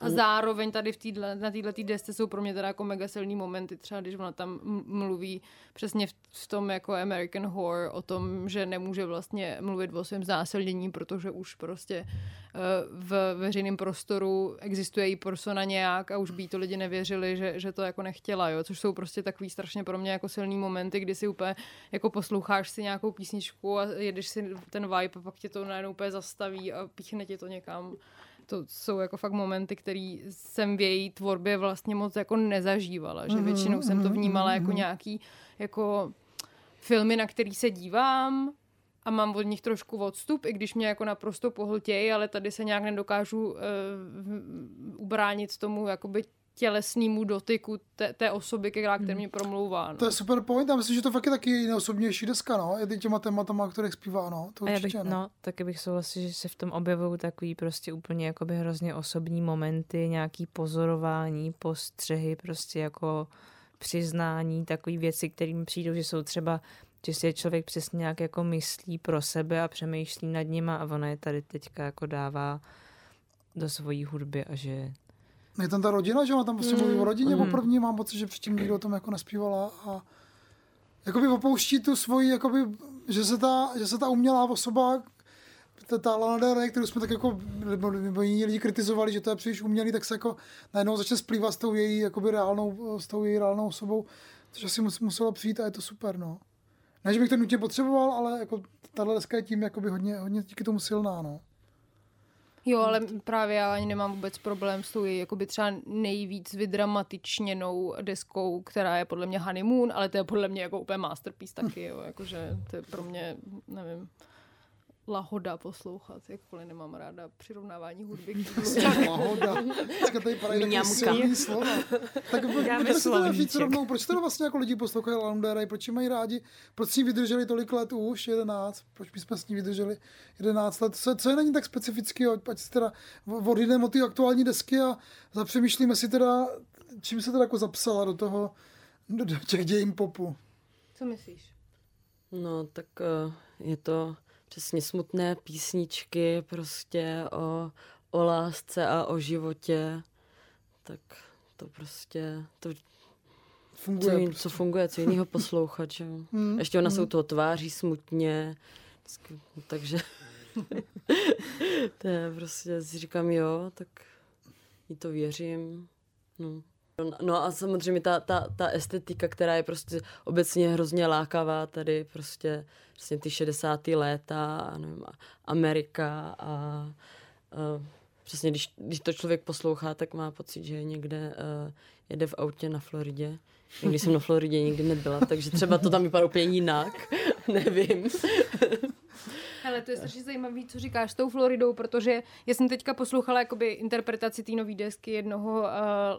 A zároveň tady v týdle, na této desce jsou pro mě teda jako mega silný momenty, třeba když ona tam mluví přesně v, v tom jako American Horror o tom, že nemůže vlastně mluvit o svém znásilnění, protože už prostě eh, v veřejném prostoru existuje její persona nějak a už by to lidi nevěřili, že, že to jako nechtěla, jo? což jsou prostě takový strašně pro mě jako silný momenty, kdy si úplně jako posloucháš si nějakou písničku a jedeš si ten vibe a pak tě to najednou úplně zastaví a píchne tě to někam to jsou jako fakt momenty, které jsem v její tvorbě vlastně moc jako nezažívala, že většinou jsem to vnímala jako nějaký jako filmy, na který se dívám a mám od nich trošku odstup, i když mě jako naprosto pohltějí, ale tady se nějak nedokážu uh, ubránit tomu jakoby tělesnému dotyku té, té osoby, která který mě promlouvá. No. To je super point, já myslím, že to fakt je taky neosobnější deska, no, je těma tématama, o kterých zpívá, no, to A já určitě, bych, no. no, taky bych souhlasil, že se v tom objevují takový prostě úplně jakoby hrozně osobní momenty, nějaký pozorování, postřehy, prostě jako přiznání, takové věci, které mi přijdou, že jsou třeba, že si je člověk přesně nějak jako myslí pro sebe a přemýšlí nad nima a ona je tady teďka jako dává do svojí hudby a že Je tam ta rodina, že ona tam prostě mluví o rodině Mm. poprvé, mám pocit, že předtím nikdo o tom jako nespívala a jakoby opouští tu svoji, jakoby, že se ta, že se ta umělá osoba, ta, ta Lana Del Rey, kterou jsme tak jako, nebo, nebo jiní lidi kritizovali, že to je příliš umělý, tak se jako najednou začne splývat s tou její, jakoby reálnou, s tou její reálnou osobou, což asi mus, muselo přijít a je to super, no. Ne, že bych to nutně potřeboval, ale jako tahle deska je tím jakoby hodně, hodně díky tomu silná, no. Jo, ale právě já ani nemám vůbec problém s tou jakoby třeba nejvíc vydramatičněnou deskou, která je podle mě Honeymoon, ale to je podle mě jako úplně masterpiece taky, jo, jakože to je pro mě, nevím, lahoda poslouchat, jakkoliv nemám ráda přirovnávání hudby. k. [LAUGHS] Lahoda. Dneska tady padají silný slova. Tak pojďme si to říct rovnou, proč to vlastně jako lidi poslouchají Rey, proč mají rádi, proč si vydrželi tolik let už, 11, proč my jsme s ní vydrželi 11 let, co, co je není tak specifický, ať si teda odjdeme od té aktuální desky a zapřemýšlíme si teda, čím se teda jako zapsala do toho, do, do těch dějin popu. Co myslíš? No, tak eh, je to přesně smutné písničky prostě o, o lásce a o životě. Tak to prostě, to, co, Funguje. jin, prostě. co funguje, co jiného poslouchat, že? jo. [LAUGHS] Hmm, Ještě ona se hmm. u toho tváří smutně, takže [LAUGHS] to je prostě, si říkám jo, tak jí to věřím. No. No a samozřejmě ta, ta, ta estetika, která je prostě obecně hrozně lákavá tady, prostě, prostě ty 60. léta, nevím, Amerika a, a přesně když, když to člověk poslouchá, tak má pocit, že někde uh, jede v autě na Floridě. Když jsem na Floridě nikdy nebyla, takže třeba to tam vypadá úplně jinak, [LAUGHS] nevím. Hele, to je strašně zajímavý, co říkáš s tou Floridou, protože já jsem teďka poslouchala jakoby interpretaci té nové desky jednoho uh,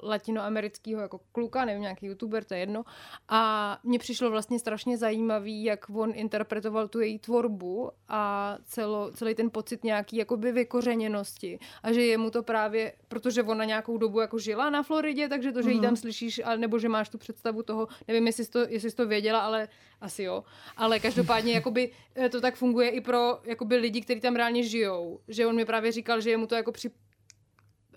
latinoamerického jako kluka, nevím, nějaký youtuber, to je jedno. A mně přišlo vlastně strašně zajímavý, jak on interpretoval tu její tvorbu a celo, celý ten pocit nějaký jakoby vykořeněnosti. A že je mu to právě, protože ona nějakou dobu jako žila na Floridě, takže to, že ji tam slyšíš, ale, nebo že máš tu představu toho, nevím, jestli jsi to, jestli jsi to věděla, ale asi jo. Ale každopádně jakoby eh, to tak funguje i pro jakoby lidi, kteří tam reálně žijou. Že on mi právě říkal, že je mu to jako při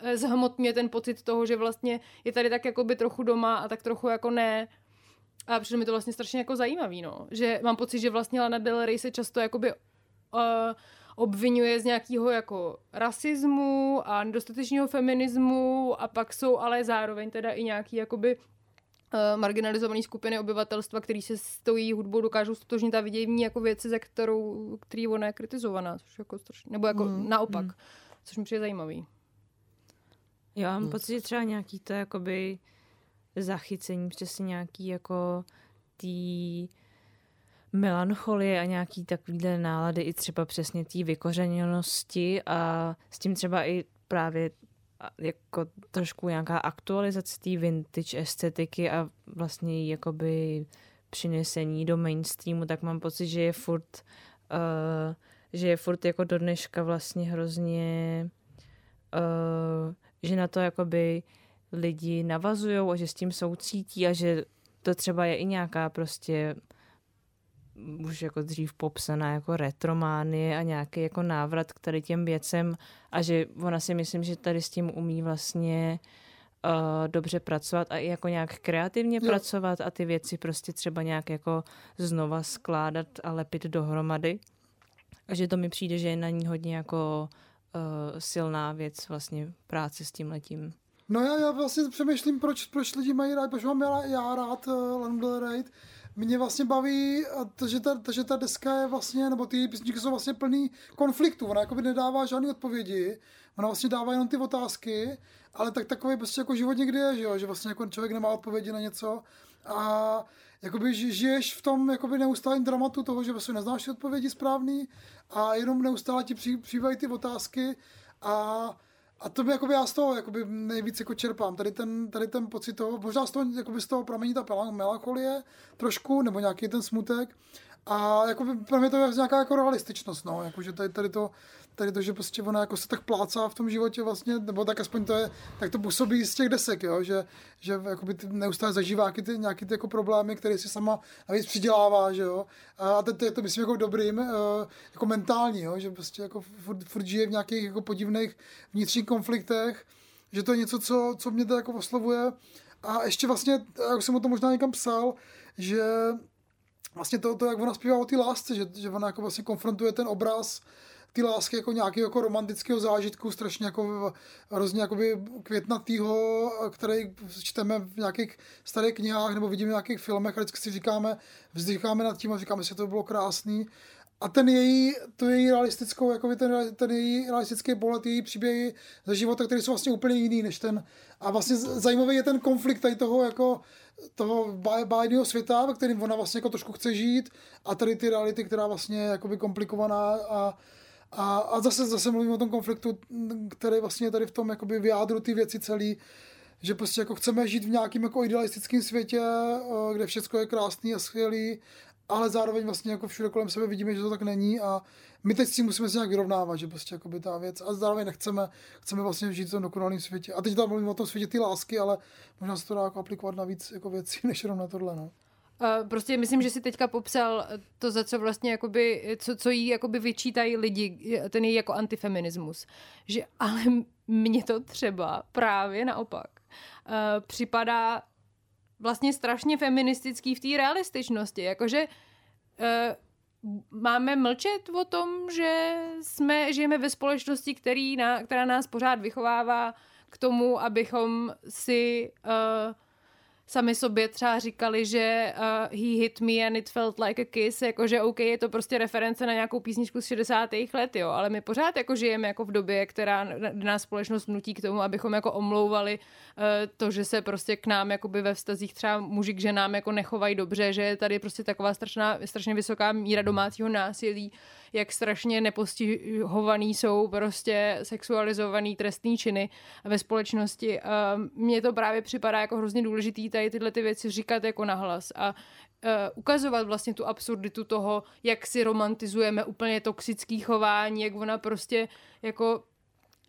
eh, zhmotňuje ten pocit toho, že vlastně je tady tak jakoby trochu doma a tak trochu jako ne. A přišlo mi to vlastně strašně jako zajímavý, no. Že mám pocit, že vlastně Lana Del Rey se často jakoby uh, obvinuje z nějakého jako rasismu a nedostatečného feminismu a pak jsou ale zároveň teda i nějaký jakoby marginalizované skupiny obyvatelstva, který se s tou její hudbou dokážou stotožnit a vidějí v ní jako věci, za kterou, který ona je kritizovaná, což jako strašně, nebo jako Mm, naopak, což mi přijde zajímavý. Já mám No. pocit, že třeba nějaký to jakoby zachycení, přesně nějaký jako tý melancholie a nějaký takovýhle nálady i třeba přesně té vykořeněnosti a s tím třeba i právě jako trošku nějaká aktualizace té vintage estetiky a vlastně jakoby přinesení do mainstreamu, tak mám pocit, že je furt uh, že je furt jako do dneška vlastně hrozně uh, že na to jakoby lidi navazujou a že s tím soucítí a že to třeba je i nějaká prostě už jako dřív popsaná jako retrománie a nějaký jako návrat k tady těm věcem a že ona si myslím, že tady s tím umí vlastně uh, dobře pracovat a i jako nějak kreativně Jo. pracovat a ty věci prostě třeba nějak jako znova skládat a lepit dohromady. A že to mi přijde, že je na ní hodně jako uh, silná věc vlastně práce s tím letím. No já, já vlastně přemýšlím, proč, proč lidi mají rád, proč mám já, já rád uh, Lana Del Rey. Mě vlastně baví, to, že ta, to, že ta deska je vlastně, nebo ty písničky jsou vlastně plný konfliktů. Ona jakoby nedává žádné odpovědi, ona vlastně dává jenom ty otázky, ale tak takový prostě jako život někdy je, že, jo? že vlastně jako člověk nemá odpovědi na něco a jakoby ži- žiješ v tom jakoby neustálém dramatu toho, že vlastně neznáš odpovědi správný a jenom neustále ti při, přibývají ty otázky a a to by jakoby já z toho jakoby nejvíc jako čerpám. Tady ten, tady ten pocit toho, možná z toho, jakoby z toho pramení ta melancholie trošku, nebo nějaký ten smutek. A jakoby pro mě to je nějaká jako realističnost, no, jakože tady, tady, to, tady to, že prostě ona jako se tak plácá v tom životě vlastně, nebo tak aspoň to je, tak to působí z těch desek, jo, že, že jakoby ty neustále zažívá ty, nějaký ty jako problémy, které si sama navíc přidělává, že jo, a to, to, to myslím jako dobrým, eh, jako mentální, jo, že prostě jako furt, furt žije v nějakých jako podivných vnitřních konfliktech, že to je něco, co, co mě to jako oslovuje. A ještě vlastně, já už jsem o tom možná někam psal, že vlastně to, to jak ona zpívá o té lásce, že, že ona jako vlastně konfrontuje ten obraz ty lásky jako nějakého jako romantického zážitku, strašně jako hrozně jakoby květnatýho, který čteme v nějakých starých knihách nebo vidíme v nějakých filmech a vždycky si říkáme, vzdycháme nad tím a říkáme si, že to bylo krásný. A ten její, to její realistickou, jakoby ten, ten její realistický pohled, její příběhy ze života, které jsou vlastně úplně jiný než ten. A vlastně zajímavý je ten konflikt tady toho jako toho báj- bájného světa, ve kterém ona vlastně jako trošku chce žít a tady ty reality, která vlastně je jakoby komplikovaná a, a, a zase, zase mluvím o tom konfliktu, který vlastně tady v tom jakoby v jádru ty věci celý, že prostě jako chceme žít v nějakém jako idealistickém světě, eh, kde všechno je krásný a skvělý, ale zároveň vlastně jako všude kolem sebe vidíme, že to tak není a my teď s tím musíme se nějak vyrovnávat, že prostě jakoby ta věc a zároveň nechceme, chceme vlastně žít v tom dokonalém světě. A teď tam mluvím o tom světě ty lásky, ale možná se to dá jako aplikovat na víc jako věcí, [LAUGHS] než jenom na tohle, no. Prostě myslím, že si teďka popsal to, za co vlastně jakoby, co, co jí jakoby vyčítají lidi, ten její jako antifeminismus. Že [LAUGHS] ale mně to třeba právě naopak uh, připadá vlastně strašně feministický v té realističnosti. Jakože máme mlčet o tom, že jsme, žijeme ve společnosti, který na, která nás pořád vychovává k tomu, abychom si uh, sami sobě třeba říkali, že uh, he hit me and it felt like a kiss, jakože OK, je to prostě reference na nějakou písničku z 60. let, jo, ale my pořád jako žijeme jako v době, která nás společnost nutí k tomu, abychom jako omlouvali uh, to, že se prostě k nám jakoby ve vztazích třeba muži k ženám jako nechovají dobře, že je tady prostě taková strašná, strašně vysoká míra domácího násilí, jak strašně nepostihovaný jsou prostě sexualizovaný trestný činy ve společnosti. Mně to právě připadá jako hrozně důležitý tady tyhle ty věci říkat jako nahlas a uh, ukazovat vlastně tu absurditu toho, jak si romantizujeme úplně toxický chování, jak ona prostě jako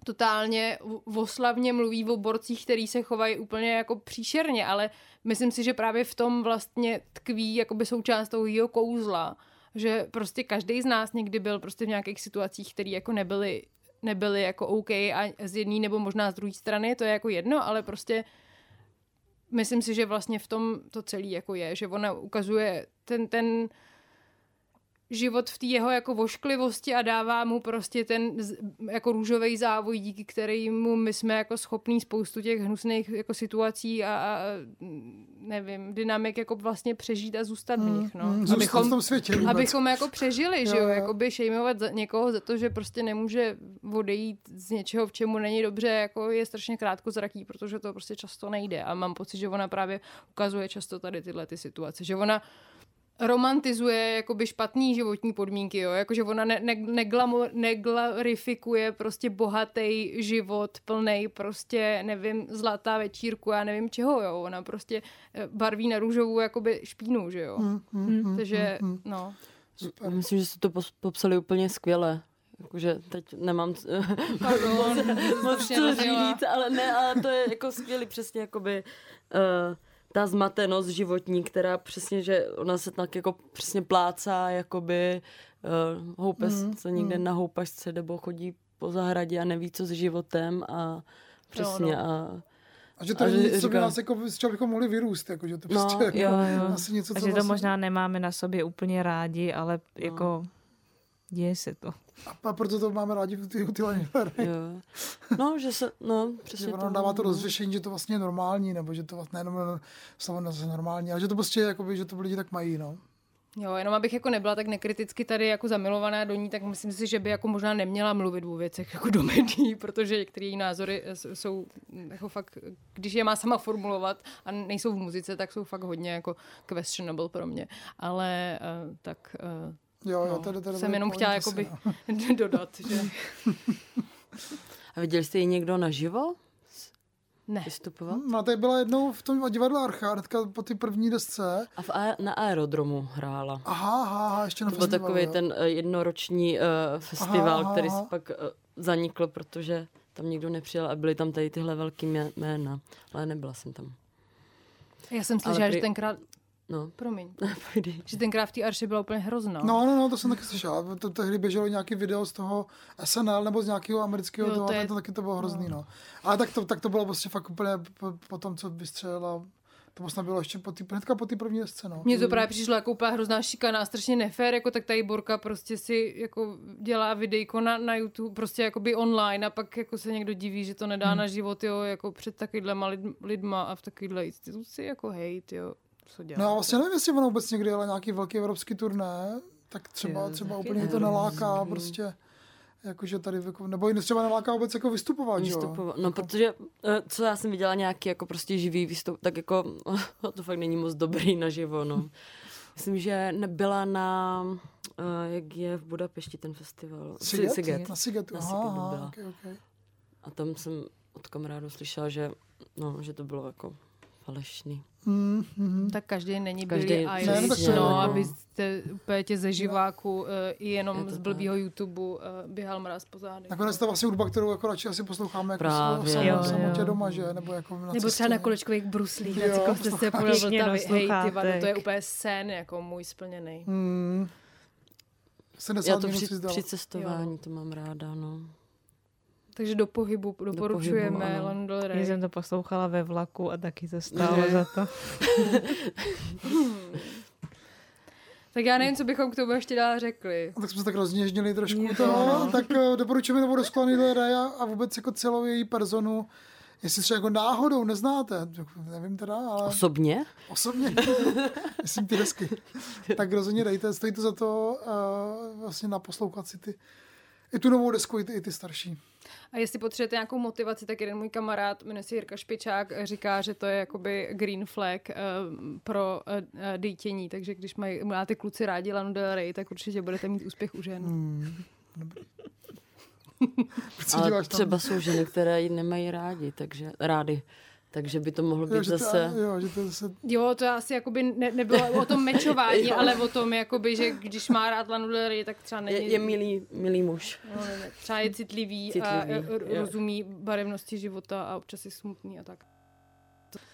totálně oslavně mluví o borcích, který se chovají úplně jako příšerně, ale myslím si, že právě v tom vlastně tkví jakoby součást toho jejího kouzla, že prostě každý z nás někdy byl prostě v nějakých situacích, které jako nebyly nebyly jako OK a z jedné nebo možná z druhé strany, to je jako jedno, ale prostě myslím si, že vlastně v tom to celé jako je, že ona ukazuje ten, ten život v té jeho jako vošklivosti a dává mu prostě ten jako růžový závoj, díky kterému my jsme jako schopní spoustu těch hnusných jako situací a, a nevím, dynamik jako vlastně přežít a zůstat v nich, no. mm, zůstat v tom světě vůbec. abychom jako přežili, že Jo, jakoby šejmovat za, někoho za to, že prostě nemůže odejít z něčeho, v čemu není dobře, jako je strašně krátkozraký, protože to prostě často nejde a mám pocit, že ona právě ukazuje často tady tyhle ty situace, že ona romantizuje jakoby špatný životní podmínky, jo, jakože ona ne, ne, neglamo, neglarifikuje prostě bohatý život, plnej prostě, nevím, zlatá večírku, já nevím čeho, jo, ona prostě eh, barví na růžovou jakoby špínu, že jo. Mm, mm, mm, Takže, mm, mm. no. Já myslím, že jste to popsali úplně skvěle. Jakože teď nemám [LAUGHS] Pardon, [LAUGHS] moc strašně co říct, ale ne, ale to je jako skvělý přesně jakoby uh, ta zmatenost životní, která přesně, že ona se tak jako přesně plácá, jakoby uh, houpe Mm, se někde mm. na houpačce nebo chodí po zahradě a neví, co s životem a přesně no. a A že to A není že nic, co by říká- nás jako, z čeho bychom mohli vyrůst, jako, že to No, prostě jako, Jo, jo. asi něco, A co že to vlastně, možná nemáme na sobě úplně rádi, ale No. jako děje se to. a proto to máme rádi ty, ty jo. No, že se, no, Že přesně ono to. dává to rozřešení, že to vlastně je normální, nebo že to vlastně nejenom slovo normální, ale že to prostě, jakoby, že to lidi tak mají, no. Jo, jenom abych jako nebyla tak nekriticky tady jako zamilovaná do ní, tak myslím si, že by jako možná neměla mluvit o věcech jako do médií, [LAUGHS] protože některé její názory eh, jsou jako fakt, když je má sama formulovat a nejsou v muzice, tak jsou fakt hodně jako questionable pro mě. Ale uh, tak uh, Jo, jo, no, tady, tady jsem jenom chtěla jakoby [LAUGHS] dodat, že [LAUGHS] A viděli jste ji někdo naživo ne. vystupovat? No, tady byla jednou v tom divadle Archa, hnedka po ty první desce. A v a- na aerodromu hrála. Aha, aha, aha ještě na To byl festivalu, takový jo. ten eh, jednoroční uh, festival, Aha, aha, který se pak uh, zanikl, protože tam nikdo nepřijel a byly tam tady tyhle velký mě- jména. Ale nebyla jsem tam. Já jsem slyšela, prý- že tenkrát, No, promiň, [LAUGHS] že tenkrát v té arše byla úplně hrozná. No, no, no, to jsem taky slyšel. To, tehdy běželo nějaký video z toho SNL nebo z nějakého amerického Jo, toho, to to, je- to taky to bylo hrozný, no. Ale tak to, tak to bylo prostě fakt úplně po, po tom, co vystřelila. To snad bylo ještě po tý, hnedka po té první desce, no. Mně to právě přišlo jako úplně hrozná šikana a strašně nefér, jako tak tady Borka prostě si jako dělá videjko na, na YouTube, prostě jakoby online a pak jako se někdo diví, že to nedá Hmm. na život, jo, jako před takovýhlema lid, lidma a v takovýhle instituci, jako hejt, jo, co dělá. No a vlastně nevím, jestli ona vůbec někdy jela nějaký velký evropský turné, tak třeba, Jo, třeba úplně to nevím. naláká prostě, jakože tady, jako, nebo jiný třeba naláká vůbec jako vystupovat? Vystupovat. No, protože eh, co já jsem viděla nějaký jako prostě živý výstup, tak jako [LAUGHS] to fakt není moc dobrý naživo, no. [LAUGHS] Myslím, že nebyla na, uh, jak je v Budapešti ten festival. Si- Siget? Siget. Na Sigetu, Na aha, Sigetu aha, byla. okay, okay. A tam jsem od kamarádu slyšela, že, no, že to bylo jako falešný. Mm, mm, Tak každý není Každý- Billie Ne, Eilish, no tak no, jako- abyste úplně tě ze živáku eh, i Je jenom to z blbýho YouTube eh, běhal mráz po zádech. Nakonec to je vlastně hudba, kterou jako radši asi posloucháme jako Právě. sam, Jo, samotě jo. doma, že? Nebo, jako na Nebo cestě. třeba na kolečkových bruslích, na Jo, cyklostezce podle Pěkně do Vltavy. Hej, ty vado, to je úplně sen, jako můj splněný. 70 Já to při, při cestování to mám ráda, no. Takže do pohybu doporučujeme pohybu, ano. Lana Del Já Rey. jsem to poslouchala ve vlaku a taky to stálo za to. [LAUGHS] Tak já nevím, co bychom k tomu ještě dál řekli. No, tak jsme se tak rozněžnili trošku Jo. toho, tak uh, doporučujeme nebo rozklony Del Rey a, a vůbec jako celou její personu, jestli třeba jako náhodou neznáte, nevím teda, ale Osobně? osobně, [LAUGHS] myslím ty desky, tak rozhodně dejte, stojí to za to uh, vlastně naposlouchat si ty, i tu novou desku, i ty, i ty starší. A jestli potřebujete nějakou motivaci, tak jeden můj kamarád, jmenuje se Jirka Špičák, říká, že to je jakoby green flag uh, pro uh, uh, dejtění, takže když mají, máte kluci rádi Lanu Del Rey, tak určitě budete mít úspěch u žen. Hmm. Dobrý. [LAUGHS] Ale tam? třeba jsou ženy, které ji nemají rádi, takže rádi. Takže by to mohlo být jo, že to, zase... jo, že to zase Jo, to asi jakoby ne, nebylo o tom mečování, [LAUGHS] ale o tom, jakoby, že když má rád Lanu Del Rey, tak třeba není... Je, je milý, milý muž. No, ne, ne, třeba je citlivý, Citlivý, a jo. rozumí barevnosti života a občas je smutný a tak.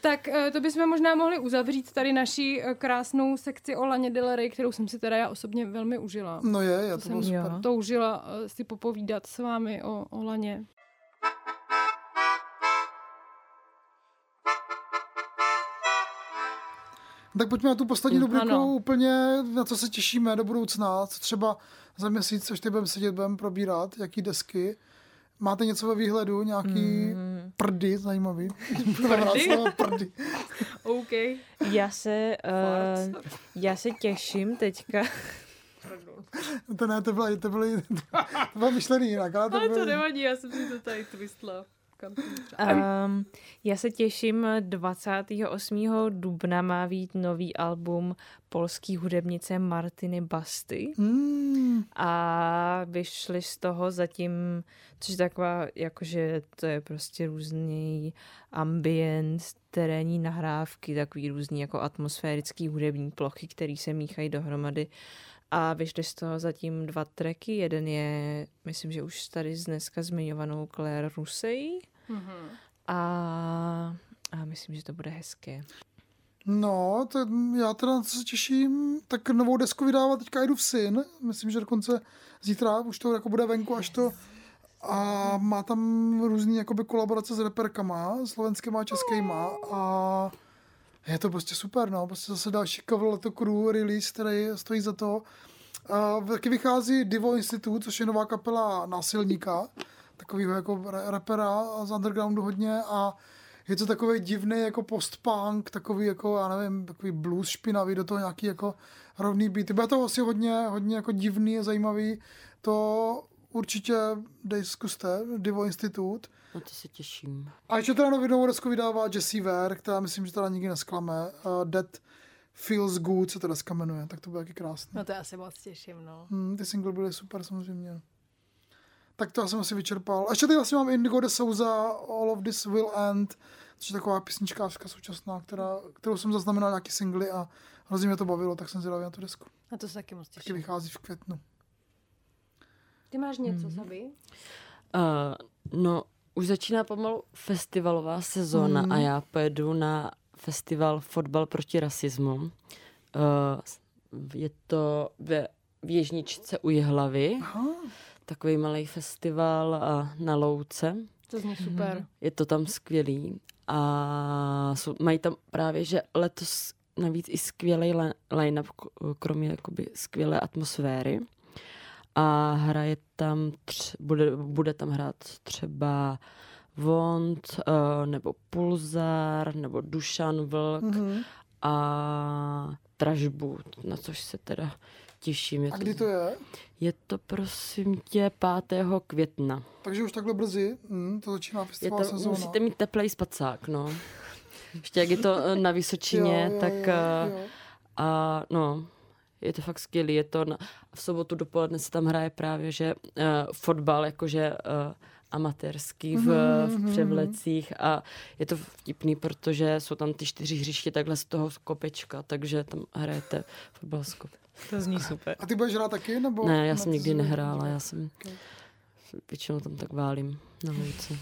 Tak eh, to bychom možná mohli uzavřít tady naší eh, krásnou sekci o Laně Del Rey, kterou jsem si teda já osobně velmi užila. No je, je, to jsem bylo super. Jo. toužila eh, si popovídat s vámi o, o Laně. Tak pojďme na tu poslední Mm, rubriku úplně, na co se těšíme do budoucna, co třeba za měsíc, až ty budeme sedět, budeme probírat, jaký desky. Máte něco ve výhledu, nějaký Mm. prdy zajímavý? [LAUGHS] prdy? prdy. OK. Já se, uh, já se těším teďka. To ne, to bylo, to bylo, to bylo myšlený jinak, ale to, Ale to bylo, nevadí, já jsem si to tady twistla. Um, já se těším, 28. dubna má být nový album polský hudebnice Martiny Basty. Hmm, A vyšly z toho zatím, což je taková, jakože to je prostě různý ambient, terénní nahrávky, takový různý jako atmosférický hudební plochy, které se míchají dohromady. A vyšly z toho zatím dva tracky. Jeden je, myslím, že už tady z dneska zmiňovanou Claire Rusey. Mhm. A, a myslím, že to bude hezké. No, to, já teda na co se těším, tak novou desku vydává teďka Edu v syn. Myslím, že dokonce zítra už to jako bude venku, až to a má tam různý jakoby kolaborace s reperkama, slovenskýma a českýma a je to prostě super, no, prostě zase další Cavalletto Crew release, který stojí za to. A taky vychází Divo Institute, což je nová kapela násilníka, takového jako ra- rapera z undergroundu hodně a je to takový divný jako post-punk, takový jako, já nevím, takový blues špinavý, do toho nějaký jako rovný beat. Bude to asi hodně, hodně jako divný a zajímavý. To určitě dej zkuste, Divo Institute. Na to se těším. A ještě teda novou desku vydává Jessie Ware, která myslím, že teda nikdy nesklame. Uh, Dead Feels Good se ta deska jmenuje, tak to bude taky krásný. No to já se moc těším, no. Hmm, ty single byly super samozřejmě. Tak to já jsem asi vyčerpal. A ještě tady vlastně mám Indigo de Souza, All of This Will End, což je taková písničkářka současná, která, kterou jsem zaznamenal nějaký singly a hrozně mě to bavilo, tak jsem zvědavý na tu desku. Na to se taky moc Taky těším. vychází v květnu. Ty máš něco, Sabi? Uh, no, už začíná pomalu festivalová sezóna Mhm. a já pojedu na festival Fotbal proti rasismu. Uh, je to ve Věžničce u Jihlavy, Aha, takový malý festival uh, na Louce. To zní super. Je to tam skvělý a jsou, mají tam právě, že letos navíc i skvělý li- line-up, kromě jakoby skvělé atmosféry. A hraje tam, tř, bude, bude tam hrát třeba Vond, uh, nebo Pulzar, nebo Dušan Vlk mhm. a Tražbu, na což se teda těším. Je A to, kdy to je? je to prosím tě 5. května. Takže už takhle brzy, hmm, to začíná Je festival to, sezóna. musíte mít teplej spacák, no. Ještě jak je to eh, na Vysočině, Jo, jo, tak jo, eh, jo. a no, je to fakt skvělý. Je to na, v sobotu dopoledne se tam hraje právě, že uh, fotbal, jakože uh, amatérský v, v převlecích a je to vtipný, protože jsou tam ty čtyři hřiště takhle z toho kopečka, takže tam hrajete fotbal z kope. To zní super. A ty budeš hrát taky? Nebo Ne, já jsem nikdy nehrála, já jsem Ok. většinou tam tak válím na ulici.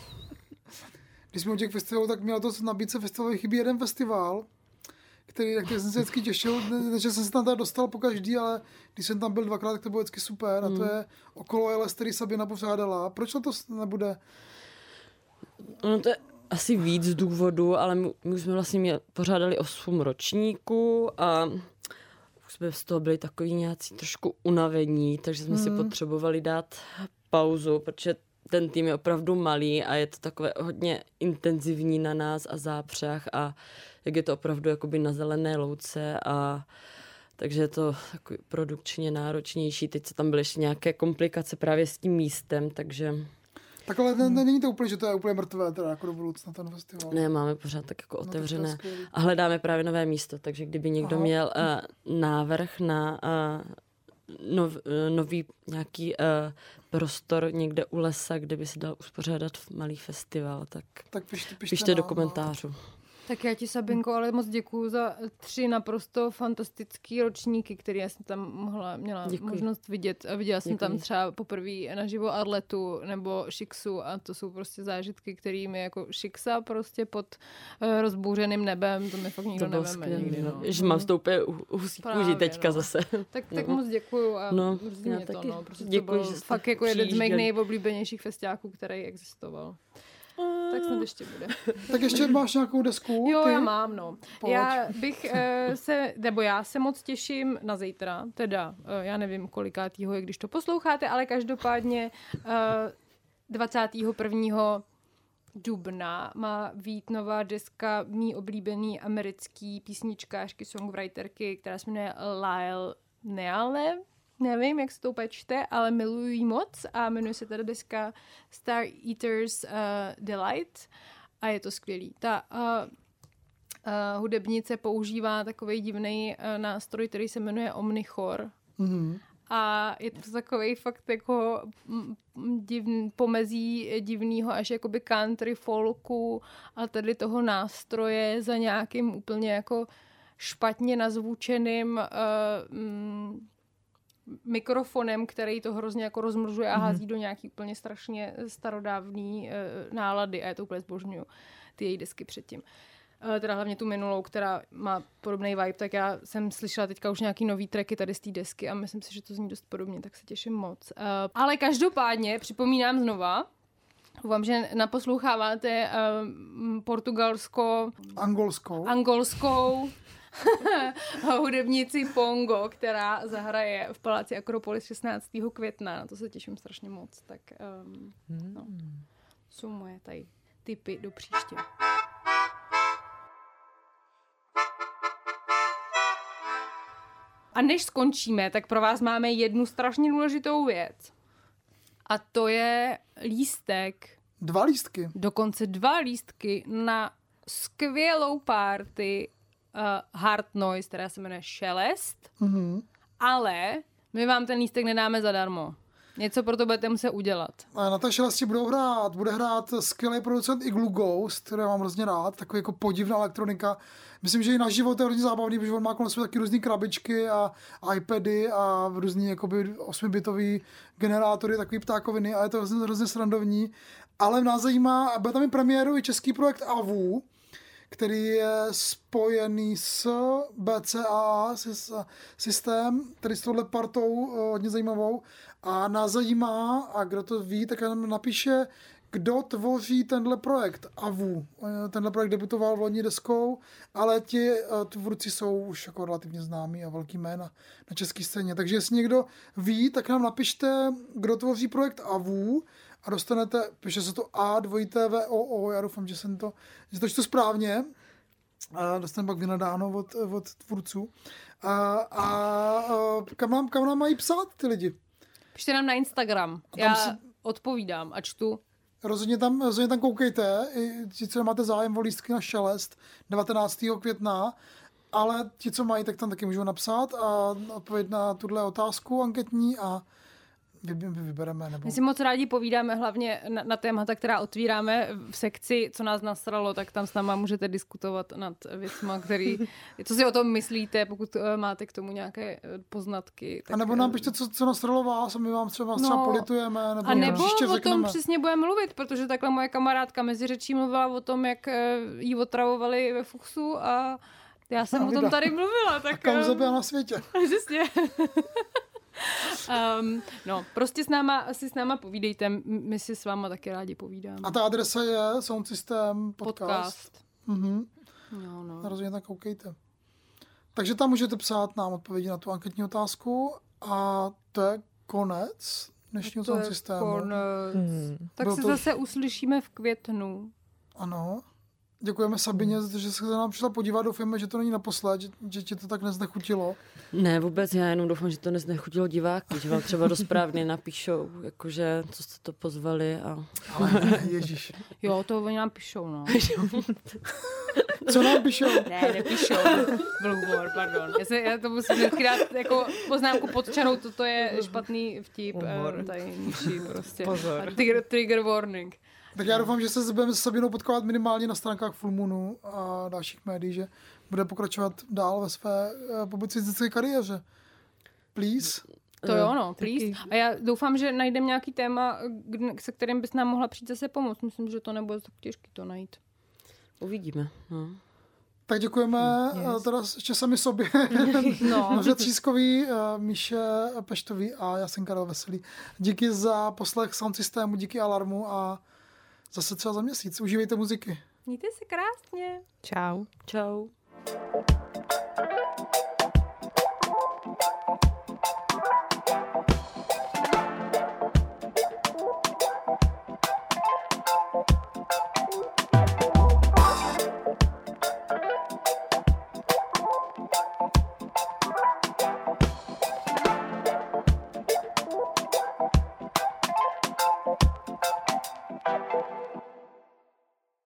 Když jsme u těch festivalů, tak měl to nabídce festivalu chybí jeden festival, který, tak jsem se vždycky těšil, ne, že jsem se tam teda dostal po každý, ale když jsem tam byl dvakrát, tak to bylo vždycky super. A Hmm. to je okolo LS, který Sabina pořádala. Proč to nebude? No to je asi víc důvodů, ale my, my jsme vlastně měli, pořádali osm ročníků a už jsme z toho byli takový nějací trošku unavení, takže jsme si potřebovali dát pauzu, protože ten tým je opravdu malý a je to takové hodně intenzivní na nás a zápřah a jak je to opravdu jakoby na zelené louce a takže je to takový produkčně náročnější. Teď se tam byly ještě nějaké komplikace právě s tím místem, takže Tak ale ne, ne, není to úplně, že to je úplně mrtvé, teda jako do budoucna ten festival. Ne, máme pořád tak jako No, otevřené. skvělý. a hledáme právě nové místo, takže kdyby někdo Aha. měl uh, návrh na uh, nov, uh, nový nějaký uh, prostor někde u lesa, kde by se dal uspořádat malý festival, tak Tak pište, pište, pište do komentářů. Tak já ti, Sabinko, ale moc děkuju za tři naprosto fantastický ročníky, které já jsem tam mohla, měla Děkuji. možnost vidět. A viděla jsem Děkuji. tam třeba poprvé naživo Arletu nebo Šiksu a to jsou prostě zážitky, kterými jako Šiksa prostě pod uh, rozbouřeným nebem, to mi fakt nikdo To neveme skvělé. nikdy. No. Že mám stoupě husí kůži teďka no. zase. Tak, [LAUGHS] tak No. moc děkuju a No, no, já mě to, taky no, protože děkuji, to byl že fakt jako jeden z mých nejoblíbenějších festiáků, který existoval. Tak snad ještě bude. [LAUGHS] Tak ještě máš nějakou desku? Jo, ty? já mám, no. Pojď. Já bych uh, se, nebo já se moc těším na zítra, teda uh, já nevím, kolikátýho je, když to posloucháte, ale každopádně uh, 21 dubna má vít nová deska mý oblíbený americký písničkářky, songwriterky, která se jmenuje Lyle Neale. Nevím, jak se to úplně čte, ale miluji ji moc a jmenuje se teda deska Star Eaters uh, Delight a je to skvělý. Ta uh, uh, hudebnice používá takový divný uh, nástroj, který se jmenuje Omnichor. Mhm. A je to takový fakt jako mm, mm, divn, pomezí divného až jakoby country folku a tady toho nástroje za nějakým úplně jako špatně nazvučeným uh, mm, mikrofonem, který to hrozně jako rozmržuje a hází do nějaký úplně strašně starodávný uh, nálady a já to úplně zbožňuju, ty její desky předtím. eh, teda hlavně tu minulou, která má podobný vibe, tak já jsem slyšela teďka už nějaký nový tracky tady z té desky a myslím si, že to zní dost podobně, tak se těším moc. Uh, ale každopádně připomínám znova, Doufám, že naposloucháváte uh, portugalsko, Angolskou. angolskou [LAUGHS] hudebnici Pongo, která zahraje v Paláci Akropolis 16. května. Na to se těším strašně moc. Tak um, no, jsou moje tady tipy do příště. A než skončíme, tak pro vás máme jednu strašně důležitou věc. A to je lístek Dva lístky. dokonce dva lístky na skvělou party uh, Hard Noise, která se jmenuje Šelest, Mhm. ale my vám ten lístek nedáme zadarmo. Něco pro to budete muset udělat. A na té šelesti budou hrát, bude hrát skvělý producent Iglu Ghost, který mám hrozně rád, takový jako podivná elektronika. Myslím, že i na život je hrozně zábavný, protože on má kolem sebe taky různé krabičky a iPady a různý jakoby 8-bitový generátory, takový ptákoviny a je to hrozně, hrozně srandovní. Ale nás zajímá, bude tam i premiéru i český projekt AVU, který je spojený s BCA sys- systém, který s touhle partou eh, hodně zajímavou. A nás zajímá, a kdo to ví, tak nám napíše, kdo tvoří tenhle projekt AVU. Eh, Tenhle projekt debutoval v loni deskou, ale ti eh, tvůrci jsou už jako relativně známí a velký jména na české scéně. Takže jestli někdo ví, tak nám napište, kdo tvoří projekt AVU a dostanete, píše se to A, dvojité V, O, O, já doufám, že jsem to, že to čtu správně, a dostaneme pak vynadáno od, od tvůrců. A, a, a kam, nám, kam nám mají psát ty lidi? Pište nám na Instagram. Já si- odpovídám a čtu. Rozhodně tam, rozhodně tam koukejte, i ti, co máte zájem o lístky na šelest 19. května, ale ti, co mají, tak tam taky můžou napsat a odpovědět na tuhle otázku anketní a vybereme. Nebo... My si moc rádi povídáme hlavně na, na témata, která otvíráme v sekci, co nás nasralo, tak tam s náma můžete diskutovat nad věcma, který, [LAUGHS] co si o tom myslíte, pokud eh, máte k tomu nějaké eh, poznatky. A nebo nám eh, pište, co, co nasralo vás a my vám třeba, no, třeba politujeme, nebo A nebo o tom řekneme. přesně budeme mluvit, protože takhle moje kamarádka mezi řečí mluvila o tom, jak jí otravovali ve Fuchsu a já jsem A o tom tady mluvila. A Tak, eh, byla na světě. [LAUGHS] Přesně. [LAUGHS] um, no, prostě s náma, si s náma povídejte, my si s váma taky rádi povídáme. A ta adresa je Sound System Podcast. Podcast. Mhm. No, no. Rozhodně tak koukejte. Takže tam můžete psát nám odpovědi na tu anketní otázku a to je konec dnešního To sound je systému. konec. Tak Byl se to- zase uslyšíme v květnu. Ano. Děkujeme Sabině, že se nám přišla podívat. Doufáme, že to není naposled, že, že ti to tak neznechutilo. Ne, vůbec, já jenom doufám, že to neznechutilo diváky, že vám třeba do správně napíšou, jakože, co jste to pozvali a... Ale ježíš. Jo, to oni nám píšou, no. [LAUGHS] Co nám píšou? Ne, nepíšou. Byl humor, pardon. Já, se, já to musím vždycky dát jako poznámku pod čarou, toto je špatný vtip. eh, Tady nižší prostě. Pozor. A Trigger, trigger warning. Tak já doufám, že se budeme s Sabinou potkávat minimálně na stránkách Full Moonu a dalších médií, že bude pokračovat dál ve své eh, publicistické kariéře. Please. To jo, no, please. A já doufám, že najdeme nějaký téma, se kterým bys nám mohla přijít zase pomoct. Myslím, že to nebude tak těžké to najít. Uvidíme, no. Tak děkujeme Yes. yes. teda ještě sami sobě. [LAUGHS] No. [LAUGHS] Nože Třískový, eh, Míše Peštový a já jsem Karel Veselý. Díky za poslech sound systému, díky alarmu a zase třeba za měsíc. Užívejte muziky. Mějte se krásně. Čau. Čau.